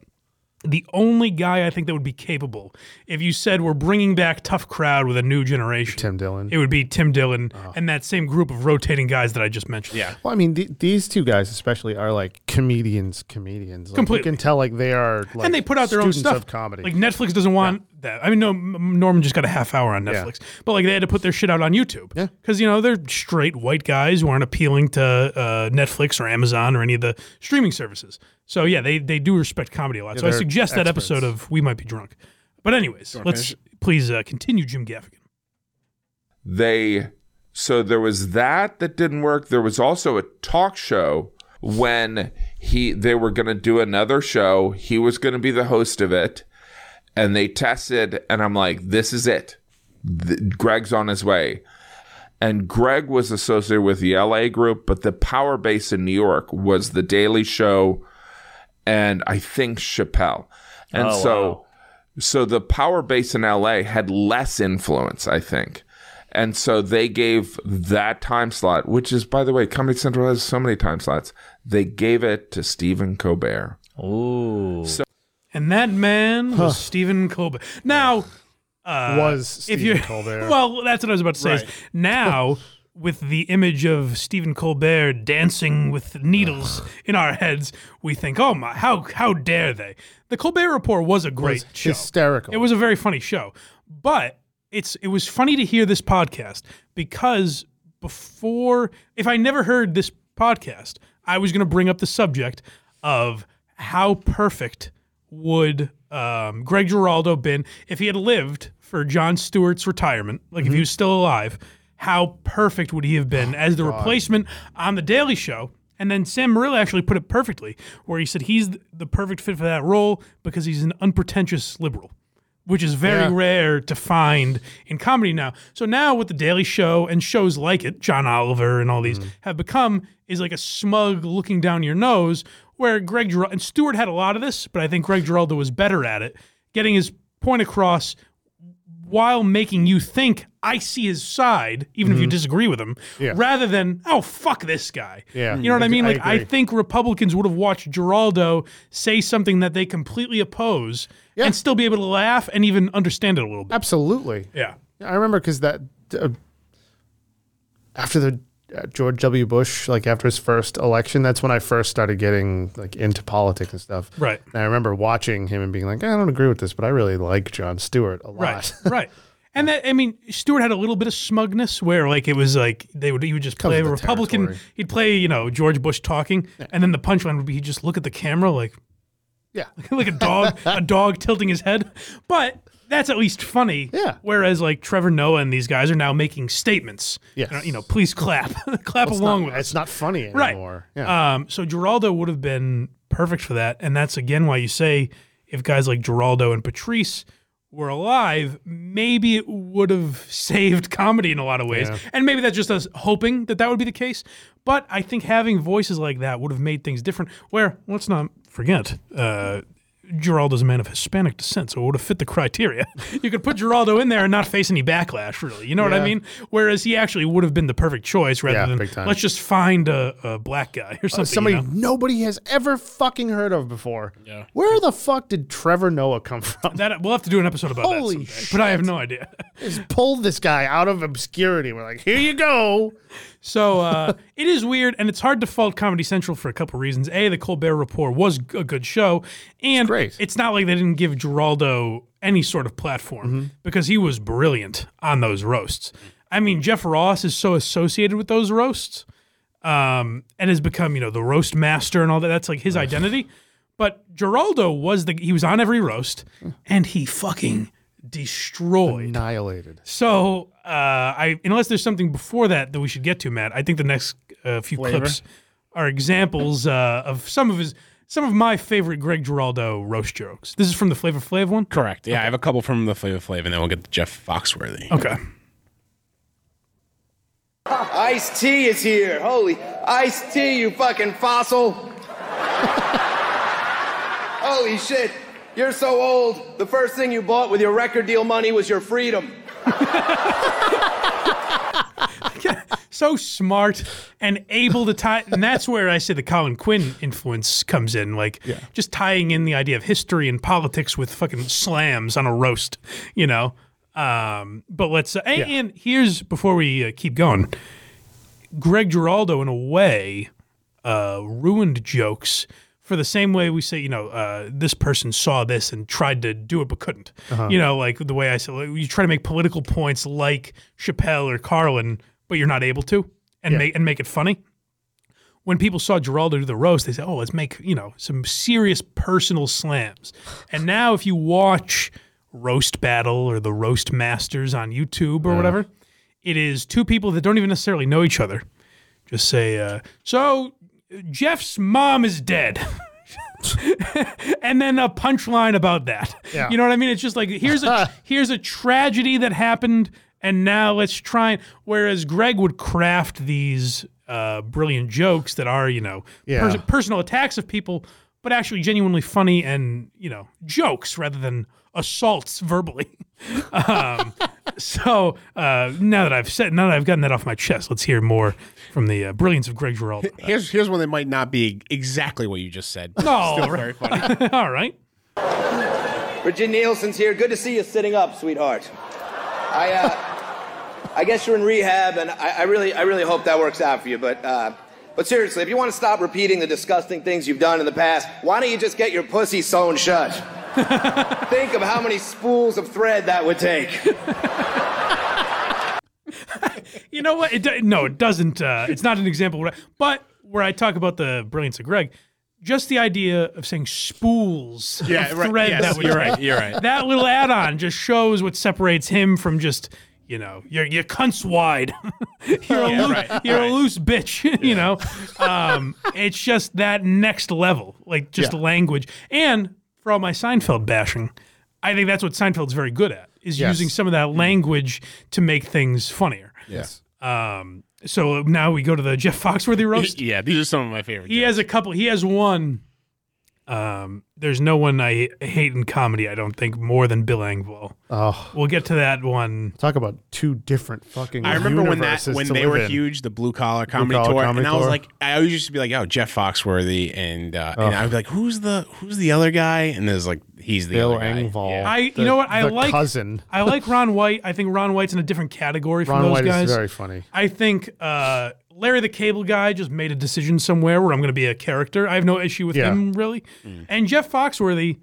S6: the only guy I think that would be capable, if you said we're bringing back tough crowd with a new generation,
S7: Tim Dillon.
S6: it would be Tim Dillon
S13: Oh.
S6: and that same group of rotating guys that I just mentioned. Yeah.
S7: Well, I mean, th- these two guys especially are like comedians. Comedians. Like,
S6: Completely.
S7: You can tell like they are. Like,
S6: and they put out their own stuff.
S7: of comedy.
S6: Like Netflix doesn't want that. I mean, no, Normand just got a half hour on
S7: Yeah.
S6: Netflix, but like they had to put their shit out on YouTube. Yeah. Because you know they're straight white guys who aren't appealing to uh, Netflix or Amazon or any of the streaming services. So yeah, they they do respect comedy a lot.
S7: Yeah,
S6: so I
S7: they're
S6: suggest that episode of We Might Be Drunk. But anyways,
S13: Do you wanna
S6: let's please uh, continue, Jim Gaffigan.
S1: they so there was that that didn't work there was also a talk show when he they were going to do another show he was going to be the host of it and they tested and i'm like this is it Th- greg's on his way and greg was associated with the la group but the power base in new york was the daily show and i think chappelle and
S16: Oh,
S1: so
S16: wow.
S1: so the power base in LA had less influence, I think. And so they gave that time slot, which is, by the way, Comedy Central has so many time slots. They gave it to Stephen Colbert.
S16: Ooh.
S1: So
S6: And that man was Stephen Colbert. Now, uh,
S7: Was
S6: if
S7: Stephen Colbert.
S6: well, that's what I was about to say.
S13: Right.
S6: now, with the image of Stephen Colbert dancing with needles in our heads, we think, "Oh my, how how dare they?" The Colbert Report was a great
S7: Was
S6: show.
S7: hysterical.
S6: It was a very funny show, but it's it was funny to hear this podcast because before, if I never heard this podcast, I was going to bring up the subject of how perfect would um, Greg Giraldo been if he had lived for Jon Stewart's retirement, like if he was still alive. How perfect would he have been as the replacement on the Daily Show? And then Sam Morril actually put it perfectly, where he said he's the perfect fit for that role because he's an unpretentious liberal which is very
S7: Yeah.
S6: rare to find in comedy now. So now with the Daily Show and shows like it, John Oliver and all these have become is like a smug looking down your nose. Where Greg Giraldo and Stewart had a lot of this, but I think Greg Giraldo was better at it, getting his point across while making you think I see his side, even if you disagree with him,
S7: Yeah.
S6: rather than oh fuck this guy.
S7: Yeah.
S6: you know what I
S7: I-
S6: mean? Like I,
S7: agree.
S6: think Republicans would have watched Giraldo say something that they completely oppose
S7: Yeah.
S6: and still be able to laugh and even understand it a little bit.
S7: Absolutely.
S6: Yeah.
S7: I remember because that uh, after the Uh, George W. Bush, like after his first election, that's when I first started getting like into politics and stuff.
S6: Right.
S7: And I remember watching him and being like, I don't agree with this, but I really like Jon Stewart a lot.
S6: Right. right. And that I mean, Stewart had a little bit of smugness where like it was like they would he would just
S7: Comes
S6: play a Republican.
S7: territory.
S6: He'd play you know George Bush talking, and then the punchline would be he'd just look at the camera like
S7: Yeah.
S6: like a dog a dog tilting his head. But that's at least funny.
S7: Yeah.
S6: Whereas like Trevor Noah and these guys are now making statements.
S7: Yes.
S6: You know, please clap, clap
S7: Well,
S6: along
S7: not,
S6: with us.
S7: It's not funny anymore. Right. Yeah.
S6: Um, so Giraldo would have been perfect for that, and that's again why you say if guys like Giraldo and Patrice were alive, maybe it would have saved comedy in a lot of ways,
S7: Yeah.
S6: and maybe that's just us hoping that that would be the case. But I think having voices like that would have made things different. Where let's not forget. Uh, Giraldo's a man of Hispanic descent, so it would have fit the criteria. You could put Giraldo in there and not face any backlash, really. You know what I mean? Whereas he actually would have been the perfect choice rather
S7: Yeah,
S6: than let's just find a, a black guy or something.
S7: Uh, somebody
S6: you know?
S7: nobody has ever fucking heard of before.
S6: Yeah.
S7: Where the fuck did Trevor Noah come from?
S6: That we'll have to do an episode about
S7: Holy
S6: that someday, but I have no idea.
S7: Just pulled this guy out of obscurity. We're like, here you go.
S6: So uh, it is weird, and it's hard to fault Comedy Central for a couple reasons. A, the Colbert Report was a good show, and it's not like they didn't give Giraldo any sort of platform
S7: Mm-hmm.
S6: because he was brilliant on those roasts. I mean, Jeff Ross is so associated with those roasts, um, and has become you know the roast master and all that. That's like his identity. But Giraldo was the he was on every roast, and he fucking destroyed,
S7: annihilated.
S6: So, uh, I unless there's something before that that we should get to, Matt, I think the next uh, few
S13: Flavor?
S6: clips are examples uh, of some of his some of my favorite Greg Giraldo roast jokes. This is from the Flavor Flav one.
S13: Correct. Yeah, I have a couple from the Flavor Flav, and then we'll get to Jeff Foxworthy.
S6: Okay.
S17: Ice T is here. Holy Ice T, you fucking fossil. Holy shit. You're so old. The first thing you bought with your record deal money was your freedom.
S6: so smart and able to tie and that's where i say the colin quinn influence comes in like just tying in the idea of history and politics with fucking slams on a roast you know um, but let's uh, and,
S7: Yeah.
S6: and here's before we uh, keep going greg giraldo in a way uh, ruined jokes for the same way we say, you know, uh, this person saw this and tried to do it but couldn't.
S7: Uh-huh.
S6: You know, like the way I said, like, you try to make political points like Chappelle or Carlin, but you're not able to, and
S7: Yeah.
S6: make and make it funny. When people saw Giraldo do the roast, they said, "Oh, let's make you know some serious personal slams." And now, if you watch Roast Battle or the Roast Masters on YouTube or
S7: Yeah.
S6: whatever, it is two people that don't even necessarily know each other. Just say, uh, "So Jeff's mom is dead." and then a punchline about that.
S7: Yeah.
S6: You know what I mean? It's just like here's a here's a tragedy that happened, and now let's try. And, whereas Greg would craft these uh, brilliant jokes that are you know
S7: Yeah.
S6: pers- personal attacks of people, but actually genuinely funny and you know jokes rather than assaults verbally. um, so uh, now that I've said, now that I've gotten that off my chest, let's hear more from the uh, brilliance of Greg Giraldo.
S13: Here's here's one that might not be exactly what you just said.
S6: No,
S13: Still very funny.
S6: All right.
S17: Virginia Nielsen's here. Good to see you sitting up, sweetheart. I, uh, I guess you're in rehab, and I, I really, I really hope that works out for you. But, uh, but seriously, if you want to stop repeating the disgusting things you've done in the past, why don't you just get your pussy sewn shut? Think of how many spools of thread that would take.
S6: You know what? It do- no, it doesn't. Uh, it's not an example. I, but where I talk about the brilliance of Greg, just the idea of saying spools
S13: Yeah,
S6: of
S13: right.
S6: thread
S13: Yes,
S6: that would
S13: you're right, you're right.
S6: That little add-on just shows what separates him from just you know you're you're cunts wide. you're a
S13: Yeah,
S6: loose,
S13: right,
S6: you're
S13: right.
S6: a loose bitch. you know, um, it's just that next level, like just
S7: Yeah.
S6: language. And for all my Seinfeld bashing, I think that's what Seinfeld's very good at is
S7: Yes.
S6: using some of that language to make things funnier.
S7: Yes.
S6: Um, so now we go to the Jeff Foxworthy roast.
S13: yeah, these are some of my favorite.
S6: He has a couple. He has one. Um, there's no one I hate in comedy. I don't think more than Bill Engvall.
S7: Oh,
S6: We'll get to that one.
S7: talk about two different fucking.
S13: I remember when that when they were
S7: in.
S13: huge, the blue collar comedy
S7: Collar
S13: tour,
S7: Comedy
S13: and I was
S7: Tour.
S13: like, I always used to be like, oh, Jeff Foxworthy, and uh, and I would be like, who's the who's the other guy? And there's like, he's the
S7: Bill
S13: other guy.
S7: Engvall.
S13: Yeah.
S6: I, you
S7: The-
S6: know what? I like
S7: cousin.
S6: I like Ron White. I think Ron White's in a different category from
S7: Ron
S6: those
S7: White
S6: guys.
S7: is very funny.
S6: I think uh, Larry the Cable Guy just made a decision somewhere where I'm going to be a character. I have no issue with
S7: Yeah.
S6: him really. Mm. And Jeff Foxworthy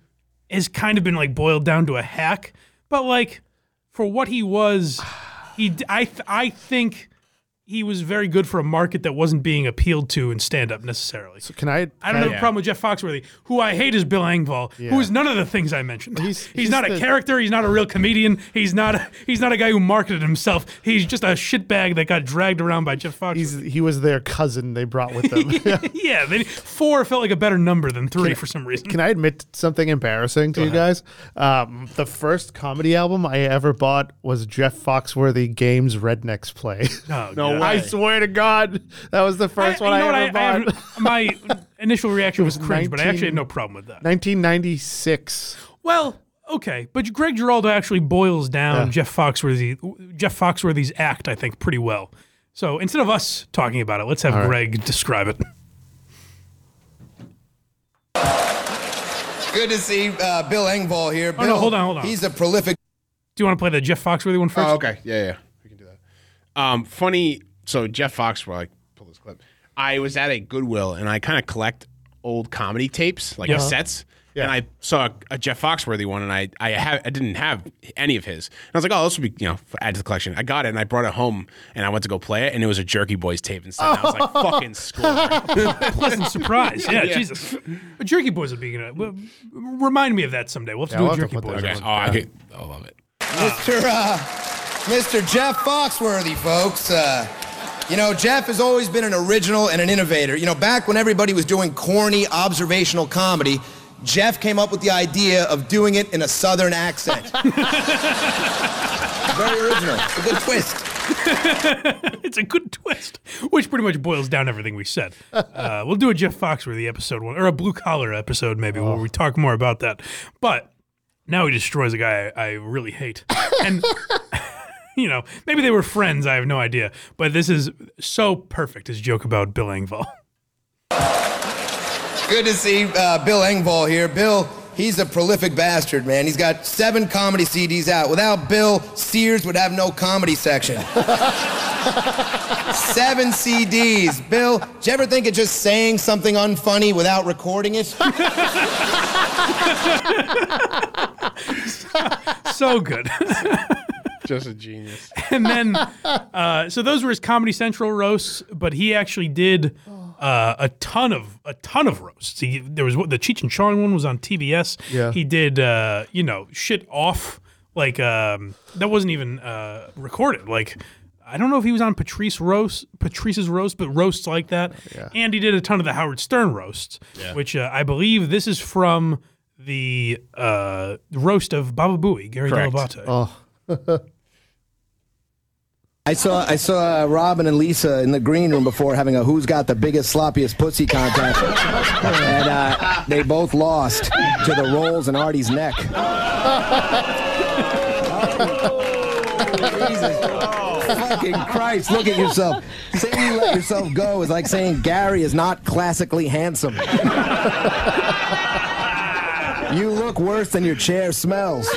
S6: has kind of been like boiled down to a hack, but like for what he was, he d- I th- I think he was very good for a market that wasn't being appealed to in stand up necessarily.
S7: So can I?
S6: I don't have a problem with Jeff Foxworthy, who I hate is Bill Engvall, who
S7: Yeah.
S6: is none of the things I mentioned.
S7: He's-
S6: He's,
S7: he's
S6: not a character. He's not a real comedian. He's not. A, he's not a guy who marketed himself. He's just a shitbag that got dragged around by Jeff Foxworthy.
S7: He's he was their cousin they brought with them.
S6: yeah, then four felt like a better number than three for some reason.
S7: Can I admit something embarrassing to you guys? Um, the first comedy album I ever bought was Jeff Foxworthy Games Rednecks Play.
S6: Oh,
S13: No
S6: God.
S13: Way.
S7: I swear to God, that was the first
S6: I-
S7: one
S6: you
S7: I
S6: know
S7: ever
S6: what? I- I
S7: bought.
S6: have- my initial reaction was
S7: was
S6: cringe, but I actually had no problem with that.
S7: 1996.
S6: Well, okay, but Greg Giraldo actually boils down
S7: Yeah.
S6: Jeff Foxworthy Jeff Foxworthy's act, I think, pretty well. So instead of us talking about it, let's have
S7: All right.
S6: Greg describe it.
S10: Good to see uh, Bill Engvall here.
S6: Oh, no, hold on, hold on.
S10: He's a prolific.
S6: Do you want to play the Jeff Foxworthy one first?
S13: Oh, okay. Yeah, yeah. We can do that. Um, funny. So Jeff Foxworthy, like, pull this clip. I was at a Goodwill and I kind of collect old comedy tapes, like
S6: Yeah.
S13: cassettes. And I saw a, a Jeff Foxworthy one, and I I have I didn't have any of his. And I was like, oh, this would be you know add to the collection. I got it, and I brought it home, and I went to go play it, and it was a Jerky Boys tape instead. And I was like, fucking score.
S6: Pleasant surprise. Yeah,
S13: Yeah.
S6: Jesus. But Jerky Boys would be gonna well, remind me of that someday. We'll have to
S7: Yeah,
S6: do
S7: we'll
S6: a
S7: have to
S6: Jerky
S7: put
S6: Boys.
S7: those
S13: okay. Oh, I, could, I love it.
S10: Mr. Uh, Mr. Jeff Foxworthy, folks. Uh, you know, Jeff has always been an original and an innovator. You know, back when everybody was doing corny observational comedy, Jeff came up with the idea of doing it in a southern accent. Very original. It's a good twist.
S6: it's a good twist, which pretty much boils down everything we said. Uh, we'll do a Jeff Foxworthy episode one or a blue collar episode maybe where we talk more about that. But now he destroys a guy I, I really hate, and you know maybe they were friends. I have no idea, but this is so perfect. His joke about Bill Engvall.
S10: Good to see uh, Bill Engvall here. Bill, he's a prolific bastard, man. He's got seven comedy CDs out. Without Bill, Sears would have no comedy section. seven CDs. Bill, did you ever think of just saying something unfunny without recording it?
S6: so good.
S13: Just a genius.
S6: and then, uh, so those were his Comedy Central roasts, but he actually did uh, a ton of a ton of roasts. He, there was the Cheech and Chong one was on TBS.
S7: Yeah.
S6: he did uh, you know shit off like um, that wasn't even uh, recorded. Like I don't know if he was on Patrice roast Patrice's roast, but roasts like that.
S7: Yeah.
S6: And he did a ton of the Howard Stern roasts,
S7: Yeah.
S6: which uh, I believe this is from the uh, roast of Baba Booey, Gary
S7: Correct.
S6: Dell'Abate.
S7: Oh.
S10: I saw I saw uh, Robin and Lisa in the green room before having a who's got the biggest sloppiest pussy contest, and uh, they both lost to the rolls in Artie's neck. Jesus fucking Christ! Look at yourself. Saying you let yourself go is like saying Gary is not classically handsome. You look worse than your chair smells.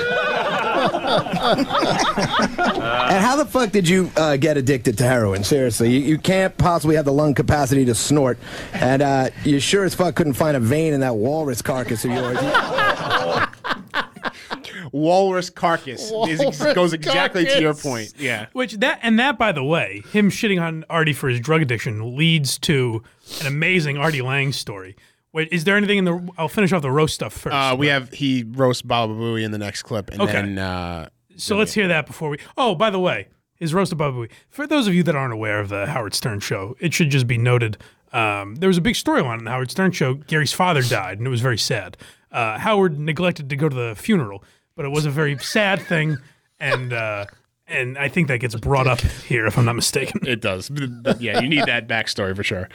S10: And how the fuck did you uh, get addicted to heroin? Seriously, you, you can't possibly have the lung capacity to snort, and uh, you sure as fuck couldn't find a vein in that walrus carcass of yours.
S13: Walrus carcass is- goes exactly to your point. Yeah.
S6: Which that and that, by the way, him shitting on Artie for his drug addiction leads to an amazing Artie Lange story. Wait, is there anything in the? I'll finish off the roast stuff first.
S13: Uh, we have he roasts Baba Booey in the next clip, and
S6: Okay.
S13: then uh,
S6: So let's hear that before we. Oh, by the way, his roast of Baba Booey. For those of you that aren't aware of the Howard Stern show, it should just be noted. Um, there was a big storyline in the Howard Stern show. Gary's father died, and it was very sad. Uh, Howard neglected to go to the funeral, but it was a very sad thing, and uh, and I think that gets brought up here, if I'm not mistaken.
S13: It does. Yeah, you need that backstory for sure.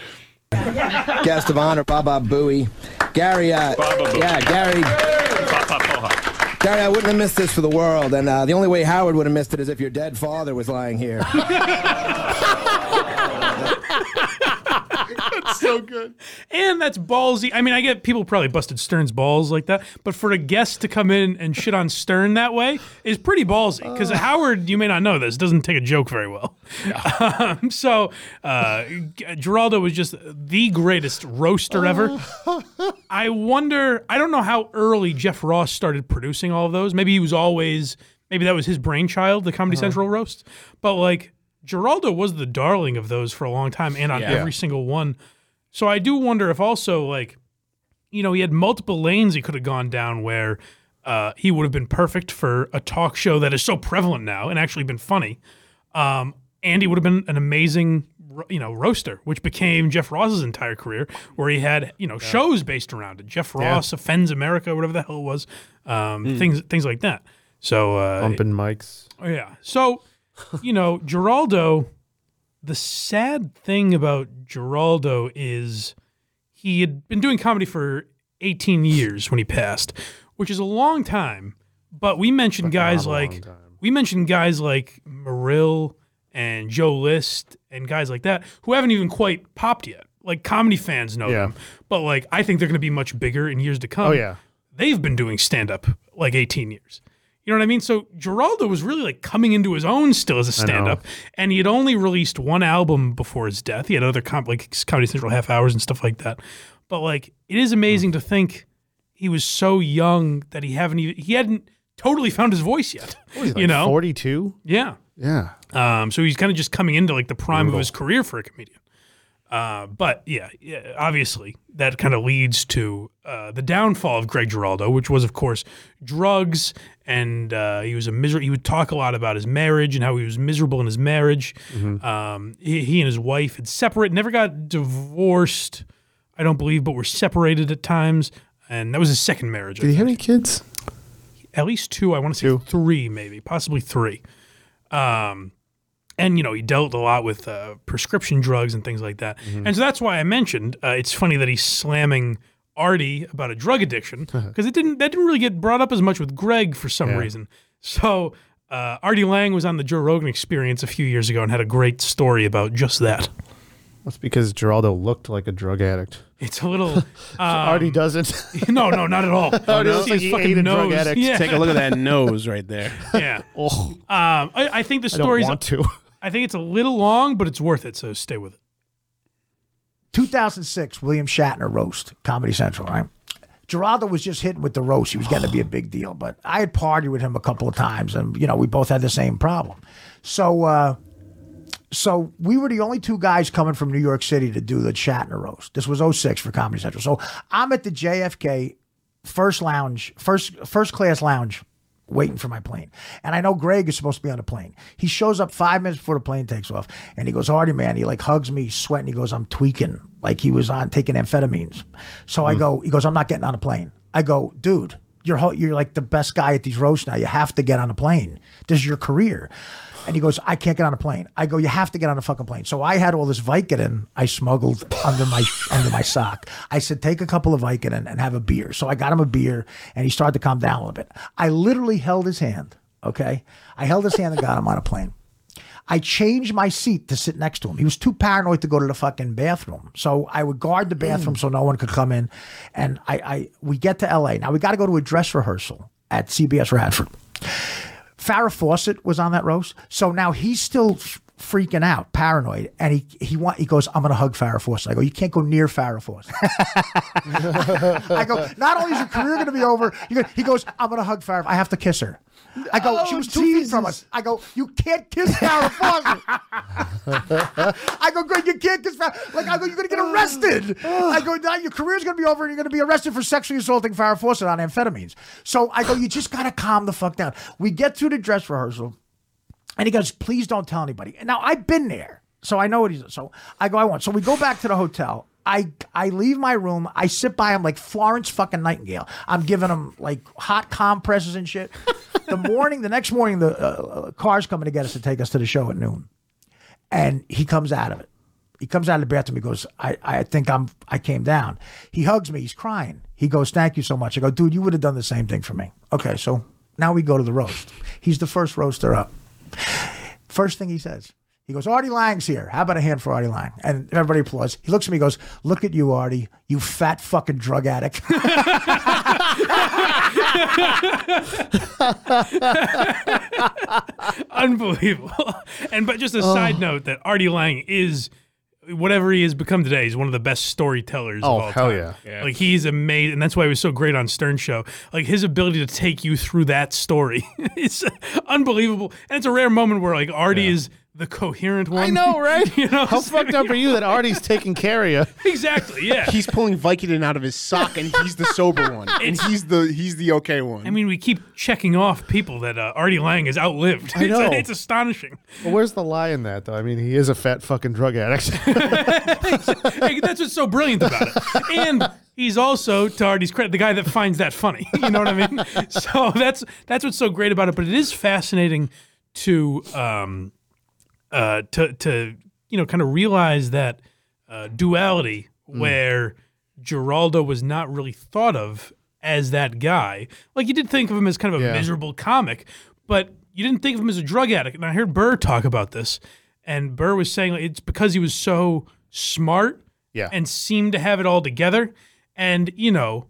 S10: Guest of honor, Baba Booey. Gary, uh, yeah, Gary. Gary, I wouldn't have missed this for the world, and uh, the only way Howard would have missed it is if your dead father was lying here.
S6: That's so good. And that's ballsy. I mean, I get people probably busted Stern's balls like that, but for a guest to come in and shit on Stern that way is pretty ballsy. Because Howard, you may not know this, doesn't take a joke very well. Um, so uh, Giraldo was just the greatest roaster ever. I wonder. I don't know how early Jeff Ross started producing all of those. Maybe he was always. Maybe that was his brainchild, the Comedy Central roast. But like Giraldo was the darling of those for a long time, and on
S13: Yeah.
S6: every single one. So I do wonder if also like, you know, he had multiple lanes he could have gone down where uh, he would have been perfect for a talk show that is so prevalent now and actually been funny. Um, and he would have been an amazing, you know, roaster, which became Jeff Ross's entire career, where he had you know shows based around it. Jeff
S7: Yeah.
S6: Ross offends America, whatever the hell it was, um,
S7: Hmm.
S6: things things like that. So uh,
S7: Bumping mics.
S6: Oh, yeah. So, you know, Giraldo, the sad thing about Giraldo is he had been doing comedy for 18 years when he passed, which is a long time. But we mentioned guys
S7: a long
S6: like we mentioned guys like Morril and Joe List and guys like that who haven't even quite popped yet. Like comedy fans know
S7: Yeah.
S6: them, but like I think they're going to be much bigger in years to come.
S7: Oh, yeah.
S6: they've been doing stand up like 18 years. You know what I mean? So Giraldo was really like coming into his own still as a
S7: know.
S6: stand up, and he had only released one album before his death. He had other comp like Comedy Central half hours and stuff like that. But like, it is amazing to think he was so young that he haven't even he hadn't totally found his voice yet. you know,
S7: 42?
S6: yeah.
S7: Yeah.
S6: Um, so he's kind of just coming into like the prime
S7: Brutal.
S6: of his career for a comedian. Uh, but yeah, yeah, obviously that kind of leads to uh, the downfall of Greg Giraldo, which was, of course, drugs, and uh, he was a miser- He would talk a lot about his marriage and how he was miserable in his marriage. Um, he, he and his wife had separated, never got divorced, I don't believe, but were separated at times, and that was his second marriage.
S7: Did he have any kids?
S6: at least two. I want to say three, maybe possibly three. Um, and you know he dealt a lot with uh, prescription drugs and things like that.
S7: Mm-hmm.
S6: And so that's why I mentioned uh, it's funny that he's slamming Artie about a drug addiction because it didn't that didn't really get brought up as much with Greg for some
S7: Yeah.
S6: reason. So uh, Artie Lange was on the Joe Rogan Experience a few years ago and had a great story about just that.
S7: That's because Giraldo looked like a drug addict.
S6: It's a little. Um,
S7: Artie doesn't.
S6: no, no, not at all.
S7: No?
S6: See
S7: Like
S6: fucking
S7: ate a drug
S6: nose.
S7: addict.
S6: Yeah.
S13: Take a look at that nose right there.
S6: Yeah.
S7: Oh,
S6: Um, I, I think the
S7: I don't
S6: story's.
S7: want to.
S6: I think it's a little long, but it's worth it. So stay with it.
S18: 2006, William Shatner roast, Comedy Central, right? Giraldo was just hitting with the roast. He was going to be a big deal, but I had partied with him a couple of times, and you know we both had the same problem. So, uh, so we were the only two guys coming from New York City to do the Shatner roast. This was 06 for Comedy Central. So I'm at the JFK first lounge, first first class lounge, waiting for my plane. And I know Greg is supposed to be on the plane. He shows up five minutes before the plane takes off, and he goes, "Artie man," he like hugs me, sweating. He goes, "I'm tweaking," like he was on taking amphetamines. So I mm. go, he goes, "I'm not getting on a plane." I go, "Dude." You're, ho- you're like the best guy at these roasts now. You have to get on a plane. This is your career. And he goes, I can't get on a plane. I go, you have to get on a fucking plane. So I had all this Vicodin I smuggled under my under my sock. I said, take a couple of Vicodin and have a beer. So I got him a beer, and he started to calm down a little bit. I literally held his hand. Okay, I held his hand and got him on a plane. I changed my seat to sit next to him. He was too paranoid to go to the fucking bathroom. So I would guard the bathroom mm. so no one could come in. And I, I we get to LA. Now we got to go to a dress rehearsal at CBS Radford. Farrah Fawcett was on that roast. So now he's still freaking out, paranoid, and he he want he goes, I'm gonna hug Farrah Fawcett. I go, you can't go near Farrah Fawcett. I go, not only is your career gonna be over, he goes, he goes I'm gonna hug Farrah. I have to kiss her. I go, she
S7: Oh,
S18: was two feet from us. I go, you can't kiss Farrah Fawcett. I go, good, you can't kiss Farrah. Like, I go, you're gonna get arrested. I go, now your career's gonna be over and you're gonna be arrested for sexually assaulting Farrah Fawcett on amphetamines. So I go, you just gotta calm the fuck down. We get through the dress rehearsal. And he goes, please don't tell anybody. Now I've been there, so I know what he's. So I go, I won't. So we go back to the hotel. I I leave my room. I sit by him like Florence fucking Nightingale. I'm giving him like hot compresses and shit. the morning, the next morning, the uh, uh, car's coming to get us to take us to the show at noon, and he comes out of it. He comes out of the bathroom. He goes, I, I think I'm I came down. He hugs me. He's crying. He goes, Thank you so much. I go, dude, you would have done the same thing for me. Okay, so now we go to the roast. He's the first roaster up. First thing he says, he goes, Artie Lange's here. How about a hand for Artie Lange? And everybody applauds. He looks at me goes, Look at you, Artie, you fat fucking drug addict.
S6: Unbelievable. And but just a
S7: Oh.
S6: side note that Artie Lange is whatever he has become today, he's one of the best storytellers
S7: Oh,
S6: of all
S7: hell
S6: time.
S7: yeah. Yeah.
S6: Like he's amazing, and that's why he was so great on Stern Show. Like his ability to take you through that story is unbelievable, and it's a rare moment where like Artie is the coherent one.
S7: I know, right?
S6: you know,
S7: How fucked up are you that Artie's taking care of you?
S6: exactly. Yeah.
S13: He's pulling Vicodin out of his sock, and he's the sober one, and he's the he's the okay one.
S6: I mean, we keep checking off people that uh, Artie Lange has outlived.
S7: I know.
S6: It's, it's astonishing.
S7: Well, where's the lie in that, though? I mean, he is a fat fucking drug addict.
S6: Hey, that's what's so brilliant about it. And he's also, to Artie's credit, the guy that finds that funny. You know what I mean? So that's that's what's so great about it. But it is fascinating to um uh to to you know kind of realize that uh, duality where Giraldo was not really thought of as that guy. Like you did think of him as kind of a
S7: Yeah.
S6: miserable comic, but you didn't think of him as a drug addict. And I heard Burr talk about this, and Burr was saying like, it's because he was so smart
S7: Yeah.
S6: and seemed to have it all together. And you know,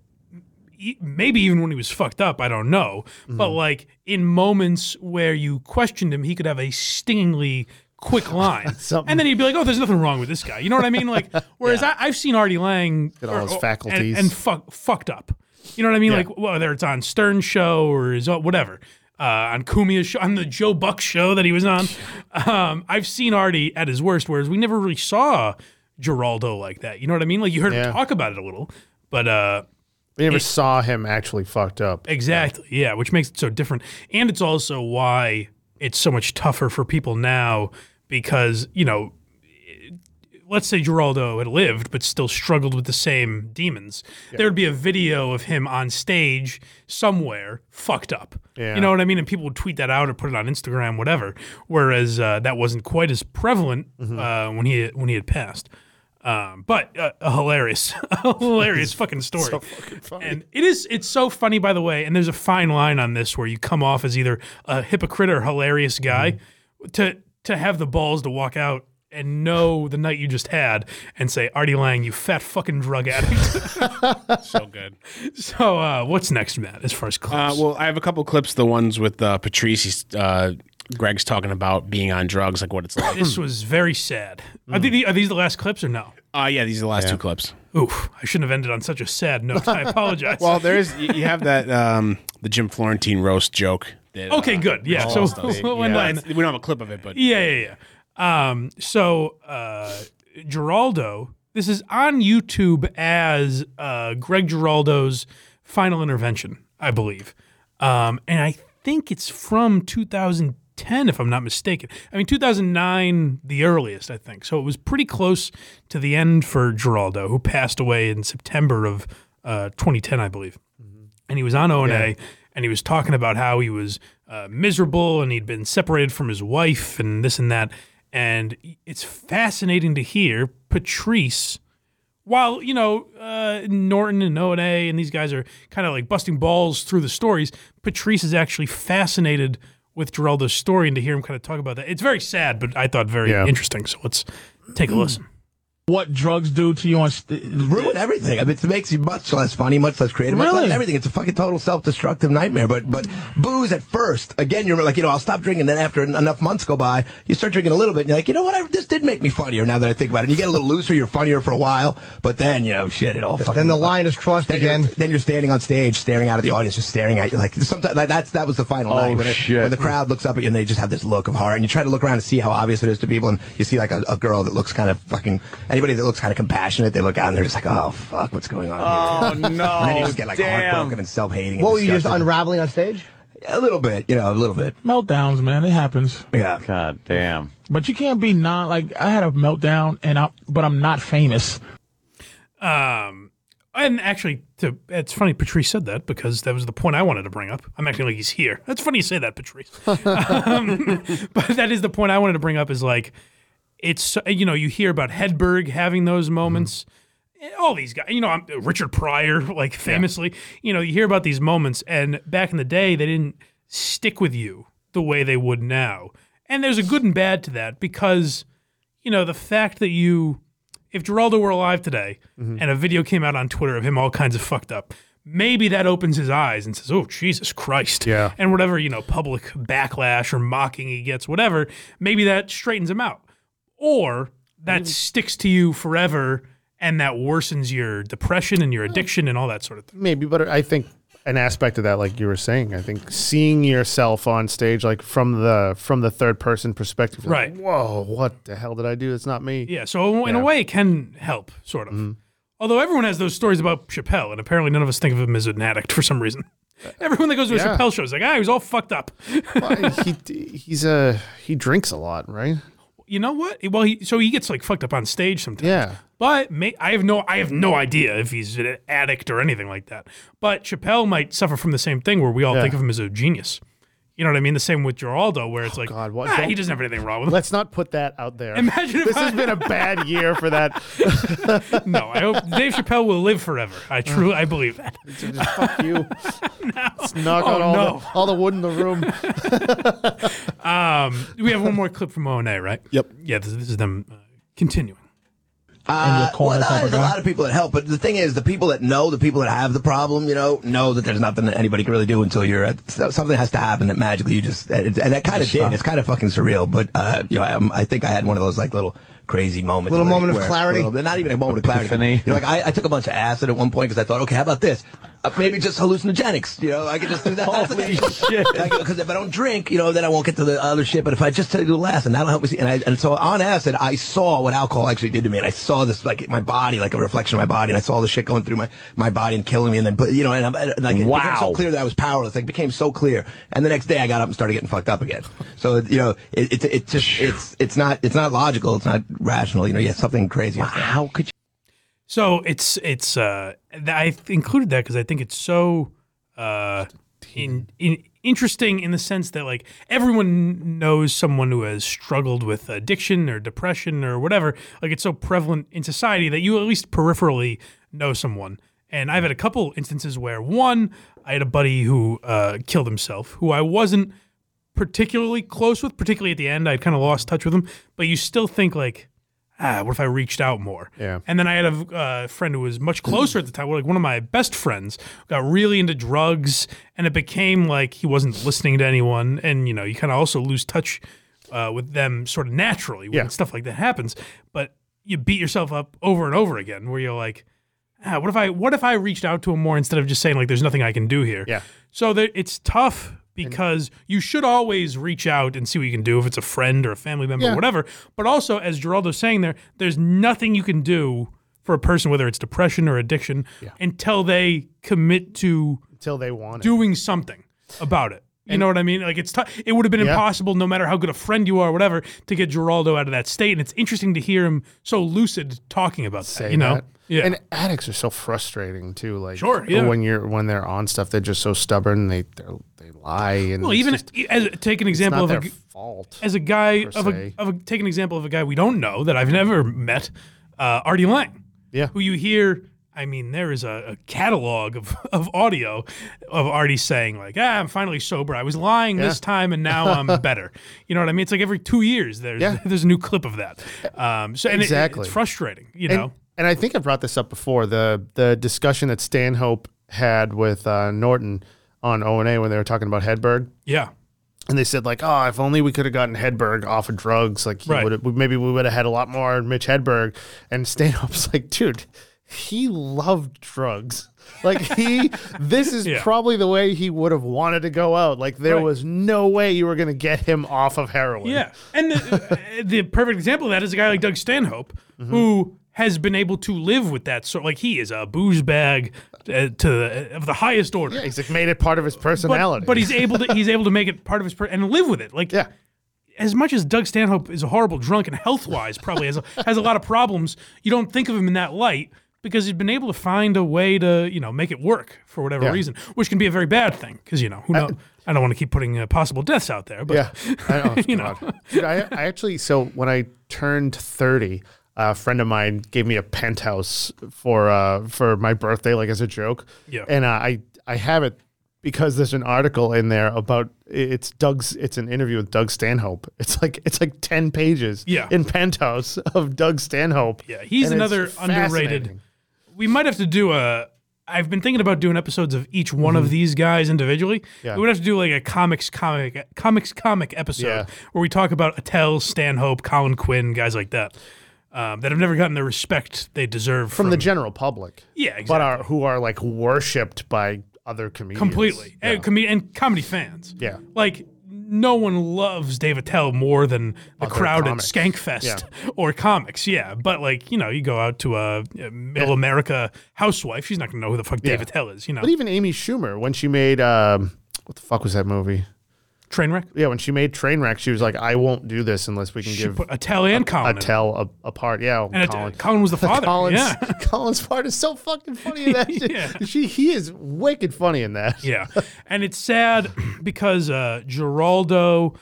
S6: maybe even when he was fucked up, I don't know. But like in moments where you questioned him, he could have a stingingly quick line, and then he'd be like, "Oh, there's nothing wrong with this guy." You know what I mean? Like, whereas I, I've seen Artie Lange
S7: Get all his
S6: and-
S7: faculties.
S6: and, fuck, fucked up. You know what I mean?
S7: Yeah.
S6: Like whether it's on Stern show or his whatever. Uh, on Cumia's show, on the Joe Buck show that he was on, um, I've seen Artie at his worst. Whereas we never really saw Giraldo like that. You know what I mean? Like you heard
S7: Yeah.
S6: him talk about it a little, but uh,
S7: we never
S6: It-
S7: saw him actually fucked up.
S6: Exactly. Yeah, which makes it so different. And it's also why it's so much tougher for people now because, you know, let's say Giraldo had lived but still struggled with the same demons, there would be a video of him on stage somewhere fucked up.
S7: Yeah.
S6: You know what I mean? And people would tweet that out or put it on Instagram, whatever. Whereas uh, that wasn't quite as prevalent
S7: Mm-hmm.
S6: uh, when he when he had passed. Um, but uh, a hilarious, a hilarious fucking story.
S7: So fucking funny.
S6: And it is it's so funny by the way, and there's a fine line on this where you come off as either a hypocrite or hilarious guy
S7: Mm-hmm.
S6: to to have the balls to walk out and know the night you just had and say, Artie Lange, you fat fucking drug addict.
S13: so good.
S6: so uh, what's next, Matt, as far as clips?
S13: Uh, well, I have a couple clips. The ones with uh, Patrice. He's, uh, Greg's talking about being on drugs, like what it's like.
S6: this was very sad. Are, the, are these the last clips or no?
S13: Uh, yeah, these are the last two clips.
S6: Oof, I shouldn't have ended on such a sad note. I apologize.
S13: Well, there is you you have that um, the Jim Florentine roast joke. That, uh,
S6: Okay, good. Yeah, so-
S13: stuff.
S6: when
S13: Yeah,
S6: I'm-
S13: we don't have a clip of it, but
S6: Yeah, yeah, yeah. Um, so uh, Giraldo, this is on YouTube as uh, Greg Giraldo's final intervention, I believe, um, and I think it's from 2010, if I'm not mistaken. I mean, 2009, the earliest, I think. So it was pretty close to the end for Giraldo, who passed away in September of uh, 2010, I believe and he was on O and A, and he was talking about how he was uh, miserable and he'd been separated from his wife and this and that. And it's fascinating to hear Patrice, while you know uh, Norton and O and A and these guys are kind of like busting balls through the stories. Patrice is actually fascinated with Giraldo's story, and to hear him kind of talk about that, it's very sad, but I thought very
S19: Yeah.
S6: interesting. So let's take a hmm. listen.
S19: What drugs do to you on st-
S10: ruin everything. I mean, it makes you much less funny, much less creative, much less everything. It's a fucking total self-destructive nightmare. But but booze at first, again, you're like, you know, I'll stop drinking. Then after enough months go by, you start drinking a little bit, and you're like, you know what? I, this did make me funnier. Now that I think about it, and you get a little looser, you're funnier for a while. But then you know, shit, it all. Fucking,
S20: Then the line is crossed
S10: then
S20: again.
S10: You're, then you're standing on stage, staring out at the audience, just staring at you. Like sometimes like, that's that was the final
S20: Oh,
S10: night when, it-
S20: shit.
S10: when the crowd looks up at you and they just have this look of horror, and you try to look around and see how obvious it is to people, and you see like a, a girl that looks kind of fucking anybody that looks kind of compassionate. They look out and they're just like, oh fuck, what's going on?
S20: Oh,
S10: here?
S20: no.
S10: And then you just get like
S20: Damn.
S10: heartbroken and self-hating.
S20: What
S10: and
S20: were you just
S10: disgusted.
S20: unraveling on stage?
S10: A little bit, you know, a little bit.
S19: meltdowns, man. It happens.
S10: Yeah.
S21: God damn.
S19: But you can't be non like I had a meltdown and I but I'm not famous.
S6: Um, and actually, to, it's funny Patrice said that because that was the point I wanted to bring up. I'm acting like he's here. That's funny you say that, Patrice. um, but that is the point I wanted to bring up. Is like, it's you know you hear about Hedberg having those moments. All these guys, you know, I'm, Richard Pryor, like famously, you know, you hear about these moments, and back in the day, they didn't stick with you the way they would now. And there's a good and bad to that because, you know, the fact that you if Giraldo were alive today
S7: Mm-hmm.
S6: and a video came out on Twitter of him all kinds of fucked up, maybe that opens his eyes and says, "Oh Jesus Christ!"
S7: Yeah.
S6: And whatever you know, public backlash or mocking he gets, whatever, maybe that straightens him out, or that sticks to you forever and that worsens your depression and your addiction and all that sort of thing.
S7: Maybe, but I think an aspect of that, like you were saying, I think seeing yourself on stage, like from the from the third person perspective, you're like,
S6: Right.
S7: Whoa, what the hell did I do? It's not me.
S6: Yeah. So in a way, it can help, sort of. Although everyone has those stories about Chappelle, and apparently none of us think of him as an addict for some reason. Everyone that goes to a
S7: Yeah.
S6: Chappelle show is like, ah, he was all fucked up.
S7: Well, he he's a he drinks a lot, right?
S6: You know what? Well, he, so he gets like fucked up on stage sometimes.
S7: Yeah.
S6: But may, I have no, I have no idea if he's an addict or anything like that. But Chappelle might suffer from the same thing, where we all
S7: Yeah.
S6: think of him as a genius. You know what I mean? The same with Giraldo, where it's like,
S7: God, what?
S6: ah, he doesn't have anything wrong with him.
S7: Let's not put that out there.
S6: Imagine if
S7: this
S6: I-
S7: has been a bad year for that.
S6: no, I hope Dave Chappelle will live forever. I truly, I believe that.
S7: Fuck you. Let's knock
S6: Oh,
S7: on all,
S6: no.
S7: the, all the wood in the room.
S6: Um, we have one more clip from O and A, right? Yep. Yeah, this, this is them uh, continuing.
S10: Uh,
S19: corner
S10: well,
S19: type
S10: there's a lot of people that help, but the thing is, the people that know, the people that have the problem, you know, know that there's nothing that anybody can really do until you're at so- something has to happen that magically you just and, and that kind of did. It's kind of fucking surreal, but uh, you know, I, I think I had one of those like little crazy moments,
S20: Little
S10: where-
S20: moment of clarity?
S10: little- not even a moment of clarity. You know, like I, I took a bunch of acid at one point because I thought, okay, how about this?
S21: Uh, maybe just hallucinogenics. You know, I could just do that.
S9: Holy shit.
S21: Because if I don't drink, you know, then I won't get to the other shit. But if I just do the last, and that'll help me see. And, I, and so on acid, I saw what alcohol actually did to me, and I saw this like my body, like a reflection of my body, and I saw all the shit going through my, my body and killing me, and then, but you know, and, I'm, and like it became so clear that I was powerless. Like, it became so clear. And the next day, I got up and started getting fucked up again. So you know, it, it, it's just it's it's not it's not logical. It's not rational. You know, yeah, something crazy.
S9: How could you?
S6: So it's it's uh I included that because I think it's so uh in, in interesting in the sense that like everyone knows someone who has struggled with addiction or depression or whatever. Like it's so prevalent in society that you at least peripherally know someone. And I've had a couple instances where one, I had a buddy who uh, killed himself, who I wasn't particularly close with, particularly at the end. I'd kind of lost touch with him, but you still think like, ah, what if I reached out more?
S7: Yeah.
S6: And then I had a uh, friend who was much closer at the time, like one of my best friends, got really into drugs, and it became like he wasn't listening to anyone, and you know, you kind of also lose touch uh, with them sort of naturally when
S7: Yeah.
S6: stuff like that happens. But you beat yourself up over and over again, where you're like, ah, what if I what if I reached out to him more instead of just saying like, there's nothing I can do here.
S7: Yeah.
S6: So there, it's tough because you should always reach out and see what you can do if it's a friend or a family member
S7: Yeah.
S6: or whatever. But also, as Giraldo's saying there, there's nothing you can do for a person, whether it's depression or addiction, until they commit to
S7: Until they want it.
S6: doing something about it. You know what I mean? Like it's tough. It would have been
S7: Yeah.
S6: impossible, no matter how good a friend you are, or whatever, to get Giraldo out of that state. And it's interesting to hear him so lucid talking about that. You know?
S7: that.
S6: Yeah.
S7: And addicts are so frustrating too. Like
S6: Sure, yeah.
S7: when you're when they're on stuff, they're just so stubborn. They they're, they lie and
S6: Well, even
S7: just-
S6: as, take an example of a,
S7: fault,
S6: as a guy of a, of a take an example of a guy we don't know that I've never met, uh, Artie Lange.
S7: Yeah,
S6: who you hear. I mean, there is a, a catalog of, of audio of Artie saying like, "Ah, I'm finally sober. I was lying this time, and now I'm better." You know what I mean? It's like every two years there's
S7: Yeah.
S6: there's a new clip of that. Um, so and it-
S7: exactly,
S6: it's frustrating. You know,
S7: And I think I brought this up before the the discussion that Stanhope had with uh, Norton on O and A when they were talking about Hedberg.
S6: Yeah.
S7: And they said like, oh, if only we could have gotten Hedberg off of drugs, like he
S6: Right.
S7: maybe we would have had a lot more Mitch Hedberg. And Stanhope's like, dude, he loved drugs. Like he, this is
S6: Yeah.
S7: probably the way he would have wanted to go out. Like there
S6: Right.
S7: was no way you were going to get him off of heroin.
S6: yeah. And the, the perfect example of that is a guy like Doug Stanhope
S7: Mm-hmm.
S6: who has been able to live with that sort. Like he is a booze bag uh, to the, of the highest order.
S7: Yeah, he's like made it part of his personality.
S6: But, but he's able to he's able to make it part of his per- and live with it. Like
S7: yeah.
S6: As much as Doug Stanhope is a horrible drunk and health wise probably has a, has a lot of problems, you don't think of him in that light because he's been able to find a way to you know make it work for whatever
S7: Yeah.
S6: reason, which can be a very bad thing because you know who know. I don't want to keep putting uh, possible deaths out there, but
S7: yeah, I know.
S6: you know,
S7: Dude, I, I actually so when I turned thirty, a friend of mine gave me a penthouse for uh for my birthday, like as a joke.
S6: Yeah.
S7: and uh, I I have it because there's an article in there about it's Doug's. It's an interview with Doug Stanhope. It's like it's like ten pages.
S6: Yeah.
S7: in penthouse of Doug Stanhope.
S6: Yeah, he's
S7: and
S6: another underrated. We might have to do a. I've been thinking about doing episodes of each one of these guys individually.
S7: Mm-hmm. Yeah.
S6: We would have to do like a comics comic comics comic episode
S7: Yeah.
S6: where we talk about Attell, Stanhope, Colin Quinn, guys like that. Um, that have never gotten the respect they deserve
S7: from, the general public.
S6: Yeah, exactly.
S7: but are who are like worshipped by other comedians
S6: completely and, com- and comedy fans.
S7: Yeah.
S6: like no one loves Dave Attell more than the
S7: Other
S6: crowd
S7: comics.
S6: at Skankfest
S7: Yeah.
S6: or comics. Yeah, but like you know, you go out to a, middle America housewife, she's not gonna know who the fuck Dave
S7: Yeah.
S6: Attell is. You know,
S7: But even Amy Schumer, when she made um, what the fuck was that movie?
S6: Trainwreck.
S7: Yeah, when she made Trainwreck, she was like, "I won't do this unless we can
S6: She
S7: give
S6: put Attell and Colin.
S7: Attell a, a part." Yeah,
S6: And Att- Colin was the father,
S7: Colin's,
S6: yeah.
S7: Colin's part is so fucking funny in that.
S6: Yeah.
S7: She he is wicked funny in that.
S6: yeah, and it's sad because uh, Geraldo,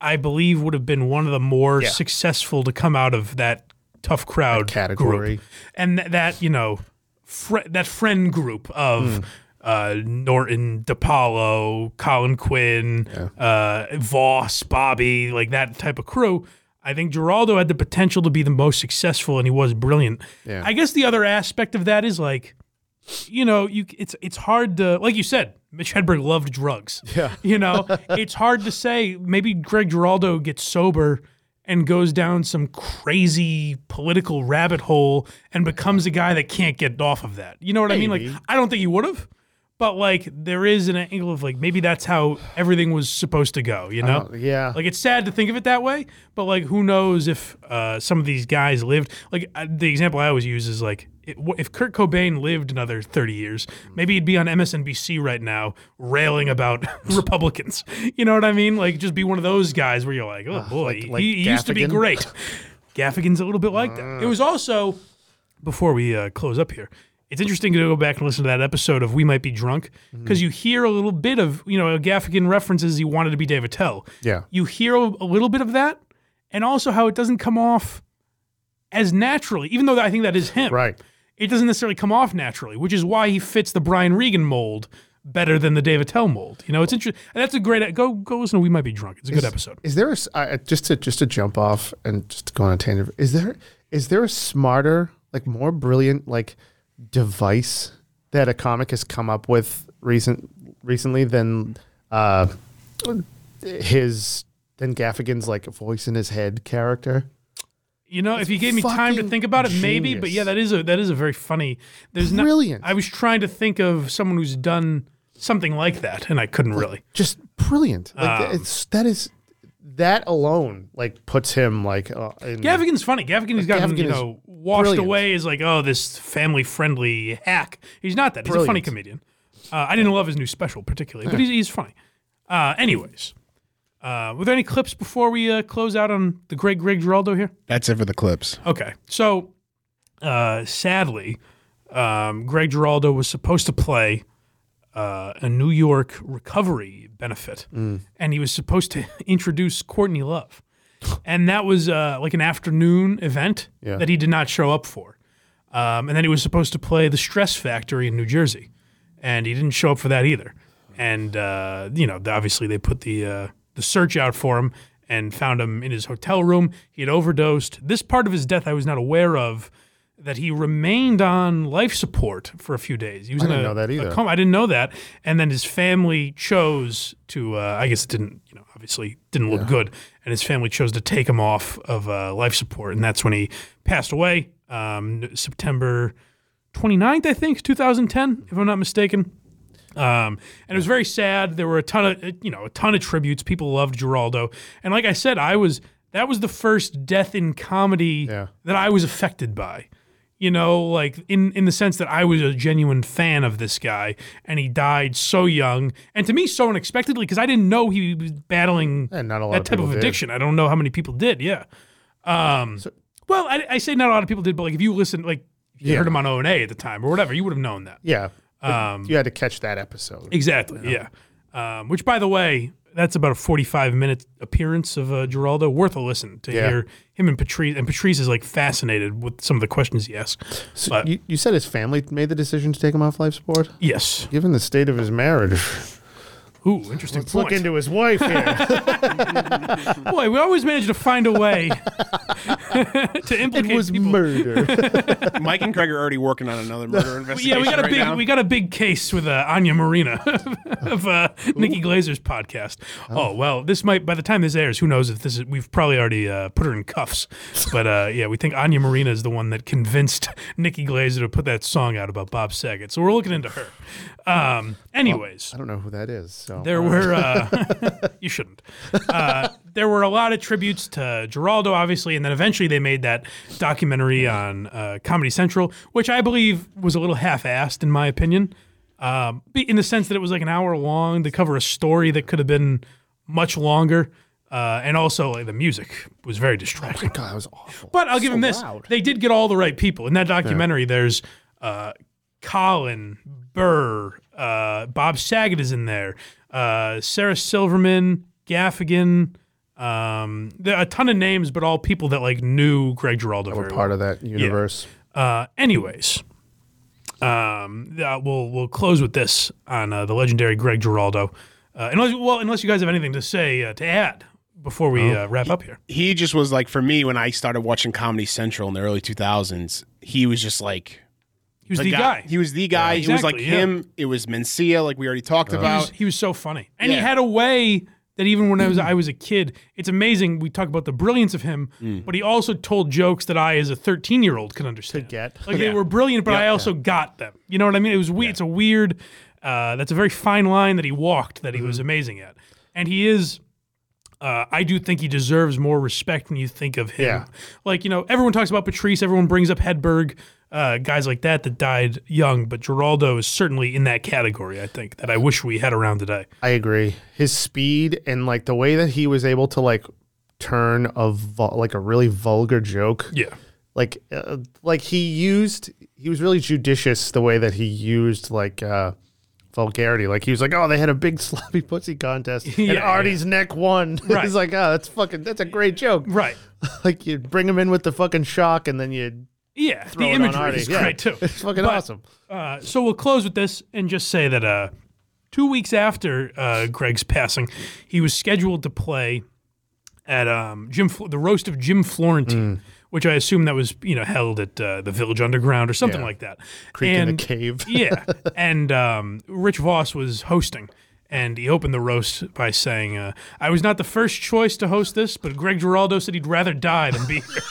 S6: I believe, would have been one of the more
S7: Yeah.
S6: successful to come out of that tough crowd
S7: category.
S6: group. and th- that you know, fr- that friend group of.
S7: Hmm.
S6: Uh, Norton, Di Paolo, Colin Quinn, uh, Voss, Bobby, like that type of crew. I think Giraldo had the potential to be the most successful, and he was brilliant.
S7: Yeah.
S6: I guess the other aspect of that is like, you know, you it's it's hard to like you said, Mitch Hedberg loved drugs.
S7: Yeah.
S6: You know, it's hard to say. Maybe Greg Giraldo gets sober and goes down some crazy political rabbit hole and becomes a guy that can't get off of that. You know what I mean? Like I don't think he would have, but like there is an angle of like maybe that's how everything was supposed to go. You know?
S7: Oh, yeah.
S6: Like it's sad to think of it that way, but like who knows if uh, some of these guys lived? Like uh, the example I always use is like it, if Kurt Cobain lived another thirty years, maybe he'd be on MSNBC right now railing about Republicans. You know what I mean? Like just be one of those guys where you're like, oh boy,
S7: like- like
S6: he, he used to be great. Gaffigan's a little bit like that. It was also before we uh, close up here. It's interesting to go back and listen to that episode of We Might Be Drunk because you hear a little bit of, you know, Gaffigan references he wanted to be Dave Attell.
S7: Yeah.
S6: You hear a, a little bit of that and also how it doesn't come off as naturally, even though I think that is him.
S7: Right.
S6: It doesn't necessarily come off naturally, which is why he fits the Brian Regan mold better than the Dave Attell mold. You know, it's interesting. That's a great, go, go listen to We Might Be Drunk. It's a good episode.
S7: Is there a uh, just to just to jump off and just to go on a tangent? Is there is there a smarter, like more brilliant, like device that a comic has come up with recent recently than uh his than Gaffigan's like voice in his head character?
S6: You know, if you gave me time to think about it, maybe. But yeah, that is a that is a very funny. There's
S7: Brilliant.
S6: Not, I was trying to think of someone who's done something like that, and I couldn't really.
S7: Just brilliant. Like
S6: Um,
S7: it's that is that alone like puts him like uh, in,
S6: Gaffigan's funny. Gaffigan's gotten
S7: Gaffigan
S6: you
S7: is
S6: know washed
S7: brilliant.
S6: away as like oh this family friendly hack. He's not that. He's a funny
S7: Brilliant.
S6: comedian. Uh, I didn't love his new special particularly, but he's, he's funny. Uh, anyways, uh, were there any clips before we uh, close out on the great Greg Giraldo here?
S13: That's it for the clips.
S6: Okay. So, uh, sadly, um, Greg Giraldo was supposed to play uh, a New York recovery benefit,
S7: Mm.
S6: and he was supposed to introduce Courtney Love. And that was uh, like an afternoon event
S7: Yeah.
S6: that he did not show up for. Um, and then he was supposed to play the Stress Factory in New Jersey, and he didn't show up for that either. And uh, you know, obviously they put the uh, the search out for him and found him in his hotel room. He had overdosed. This part of his death I was not aware of. That he remained on life support for a few days. He was
S7: I didn't
S6: a-
S7: know that either.
S6: coma. I didn't know that. And then his family chose to. Uh, I guess it didn't. You know, obviously didn't look good. And his family chose to take him off of uh, life support, and that's when he passed away. Um, September 29th, I think, 2010, if I'm not mistaken. Um, and it was very sad. There were a ton of, you know, a ton of tributes. People loved Giraldo, and like I said, I was that was the first death in comedy that I was affected by. You know, like in in the sense that I was a genuine fan of this guy, and he died so young, and to me so unexpectedly because I didn't know he was battling
S7: not a lot
S6: that
S7: of
S6: type of
S7: people did.
S6: addiction. I don't know how many people did. Yeah. Um, well, I, I say not a lot of people did, but like if you listen, like you
S7: Yeah.
S6: heard him on O and A at the time or whatever, you would have known that.
S7: Yeah.
S6: Um,
S7: you had to catch that episode.
S6: Exactly. Yeah. Um, which, by the way, that's about a forty-five minute appearance of uh, Giraldo. Worth a listen to
S7: Yeah.
S6: hear him and Patrice. And Patrice is like fascinated with some of the questions he asks.
S7: So
S6: But
S7: you, you said his family made the decision to take him off life support?
S6: Yes.
S7: Given the state of his marriage.
S6: Ooh, interesting
S7: Let's
S6: point.
S7: look into his wife here.
S6: boy, we always manage to find a way to implicate
S7: it was
S6: people.
S7: murder.
S13: Mike and Craig are already working on another murder investigation.
S6: Yeah, we got a
S13: right
S6: big
S13: now.
S6: we got a big case with uh, Anya Marina of uh, Nikki Glazer's podcast. Oh. well, this might by the time this airs, who knows if this is we've probably already uh, put her in cuffs. But uh, yeah, we think Anya Marina is the one that convinced Nikki Glazer to put that song out about Bob Saget. So we're looking into her. Um, anyways,
S7: I don't know who that is. So
S6: there were uh, you shouldn't. There were a lot of tributes to Giraldo, obviously, and then eventually they made that documentary on uh, Comedy Central, which I believe was a little half-assed in my opinion, um, in the sense that it was like an hour long to cover a story that could have been much longer. Uh, and also, like, the music was very distracting.
S7: God, that was awful.
S6: But I'll give
S7: So
S6: him this:
S7: loud.
S6: they did get all the right people in that documentary. There's uh, Colin Burr, uh, Bob Saget is in there, uh, Sarah Silverman, Gaffigan. Um, there are a ton of names, but all people that like knew Greg Giraldo.
S7: That were part
S6: well.
S7: of that universe.
S6: Uh, anyways, um, uh, we'll we'll close with this on uh, the legendary Greg Giraldo. Uh, unless well, unless you guys have anything to say uh, to add before we uh, wrap up here.
S13: he just was like for me when I started watching Comedy Central in the early 2000s. He was just like
S6: He was the guy.
S13: He was the guy.
S6: Yeah,
S13: He was like
S6: yeah.
S13: him. It was Mencia, like we already talked
S6: He
S13: about.
S6: was, he was so funny, and he had a way that even when I was I was a kid, it's amazing. We talk about the brilliance of him,
S13: Mm.
S6: but he also told jokes that I, as a 13 year old, could understand.
S7: get
S6: like they were brilliant, but
S13: Yeah.
S6: I also got them. You know what I mean? It was weird. It's a weird. Uh, that's a very fine line that he walked that he was amazing at, and he is. Uh, I do think he deserves more respect when you think of him.
S7: Yeah.
S6: Like you know, everyone talks about Patrice. Everyone brings up Hedberg, uh, guys like that that died young. But Giraldo is certainly in that category. I think that I wish we had around today.
S7: I agree. His speed and like the way that he was able to like turn a vul- like a really vulgar joke.
S6: Yeah.
S7: Like uh, like he used he was really judicious the way that he used like uh vulgarity. Like he was like, "Oh, they had a big sloppy pussy contest and
S6: Yeah,
S7: Artie's neck won."
S6: Right.
S7: He's like, "Oh, that's fucking that's a great joke."
S6: Right.
S7: like you bring him in with the fucking shock and then you
S6: Yeah, the
S7: it
S6: imagery is
S7: Yeah.
S6: great too.
S7: It's fucking
S6: But,
S7: awesome.
S6: Uh, so we'll close with this and just say that uh, two weeks after uh, Greg's passing, he was scheduled to play at um, Jim Fl- the roast of Jim
S7: Mm.
S6: Florentine, which I assume that was you know held at uh, the Village Underground or something
S7: Yeah.
S6: like that.
S7: Creek in a cave.
S6: yeah, and um, Rich Voss was hosting. And he opened the roast by saying, uh, "I was not the first choice to host this, but Greg Giraldo said he'd rather die than be here."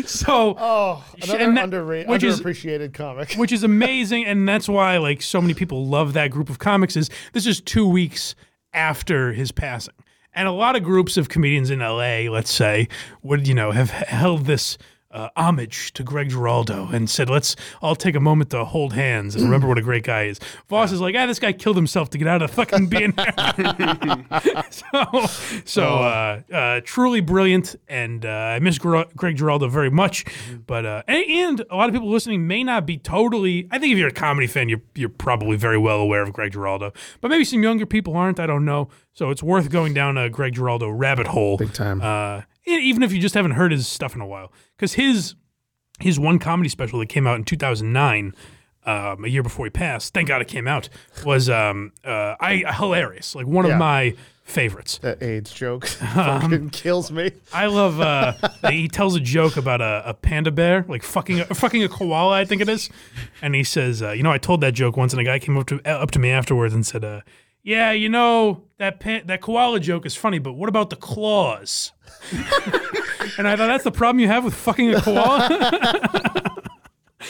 S6: so,
S7: Oh, another
S6: and that-
S7: underrated,
S6: which is-
S7: underappreciated comic.
S6: which is amazing, and that's why like so many people love that group of comics. Is this is two weeks after his passing, and a lot of groups of comedians in L.A., let's say, would you know have held this. Uh, homage to Greg Giraldo and said, "Let's all take a moment to hold hands and remember what a great guy is." Voss is like, "Ah, this guy killed himself to get out of fucking being here." so, so uh, uh, truly brilliant, and uh, I miss Gr- Greg Giraldo very much. But uh, and, and a lot of people listening may not be totally. I think if you're a comedy fan, you're you're probably very well aware of Greg Giraldo. But maybe some younger people aren't. I don't know. So it's worth going down a Greg Giraldo rabbit hole. Big
S7: time.
S6: Uh, even if you just haven't heard his stuff in a while, because his his one comedy special that came out in 2009 um, a year before he passed thank god it came out was um, uh, I hilarious like one
S7: Yeah.
S6: of my favorites
S7: That AIDS joke
S6: Um,
S7: fucking kills me.
S6: I love uh, he tells a joke about a, a panda bear, like fucking a, fucking a koala, I think it is, and he says, uh, "You know, I told that joke once, and a guy came up to up to me afterwards and said, uh, yeah, you know that pan- that koala joke is funny, but what about the claws?" and I thought that's the problem you have with fucking a koala.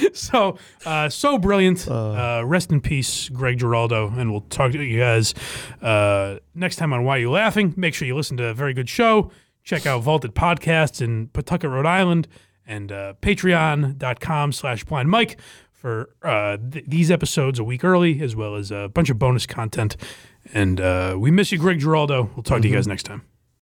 S6: so uh, so brilliant. Uh, rest in peace, Greg Giraldo, and we'll talk to you guys uh, next time on Why You Laughing. Make sure you listen to a very good show. Check out Vaulted Podcasts in Pawtucket, Rhode Island, and uh, patreon.com slash blind mike for uh, th- these episodes a week early, as well as a bunch of bonus content. And uh, we miss you, Greg Giraldo. We'll talk to you guys next time.